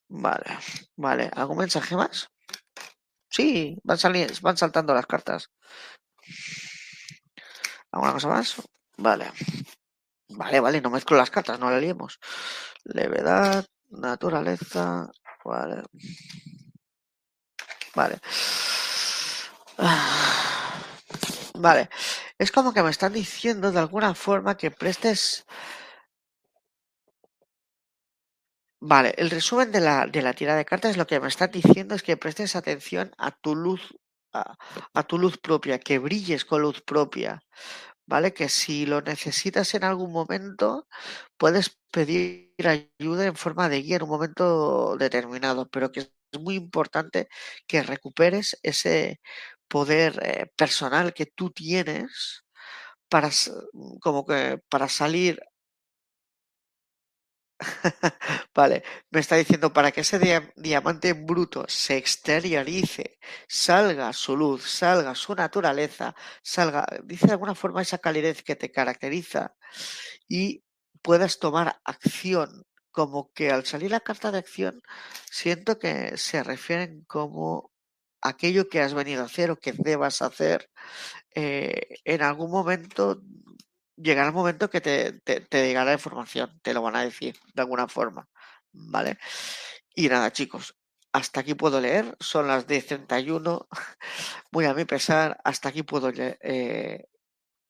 S1: Vale, vale. ¿Algún mensaje más? Sí, van, van saltando las cartas. ¿Alguna cosa más? Vale. Vale, vale, no mezclo las cartas, no la liemos. Levedad, naturaleza. Vale. Vale. Vale. Es como que me están diciendo de alguna forma que prestes. Vale, el resumen de la, de la tira de cartas lo que me están diciendo es que prestes atención a tu luz, a, a tu luz propia, que brilles con luz propia. ¿vale? Que si lo necesitas en algún momento, puedes pedir ayuda en forma de guía en un momento determinado, pero que es muy importante que recuperes ese poder eh, personal que tú tienes para, como que para salir Vale, me está diciendo para que ese diamante bruto se exteriorice, salga su luz, salga su naturaleza, salga, dice de alguna forma esa calidez que te caracteriza y puedas tomar acción. Como que al salir la carta de acción, siento que se refieren como aquello que has venido a hacer o que debas hacer eh, en algún momento llegará el momento que te, te, llegará la información, te lo van a decir de alguna forma, ¿vale? Y nada, chicos, hasta aquí puedo leer, son las 10.31, muy a mi pesar, hasta aquí puedo eh,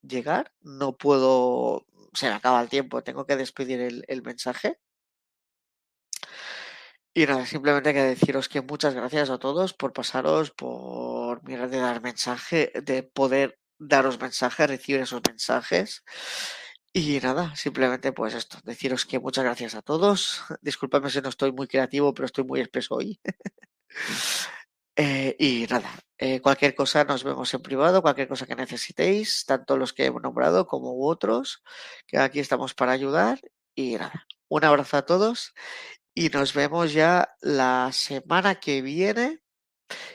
S1: llegar, no puedo, se me acaba el tiempo, tengo que despedir el mensaje. Y nada, simplemente que deciros que muchas gracias a todos por pasaros por mirar de dar mensaje, de poder daros mensajes, recibir esos mensajes. Y nada, simplemente pues esto, deciros que muchas gracias a todos. Disculpadme si no estoy muy creativo, pero estoy muy espeso hoy. Eh, y nada, eh, cualquier cosa nos vemos en privado, cualquier cosa que necesitéis, tanto los que hemos nombrado como otros, que aquí estamos para ayudar. Y nada, un abrazo a todos y nos vemos ya la semana que viene,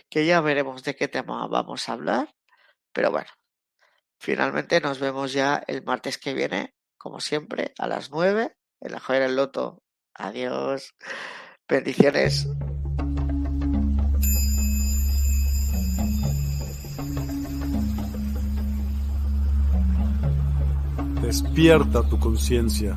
S1: que ya veremos de qué tema vamos a hablar. Pero bueno, Finalmente nos vemos ya el martes que viene, como siempre, a las 9 en la Joya del Loto. Adiós. Bendiciones.
S3: Despierta tu conciencia.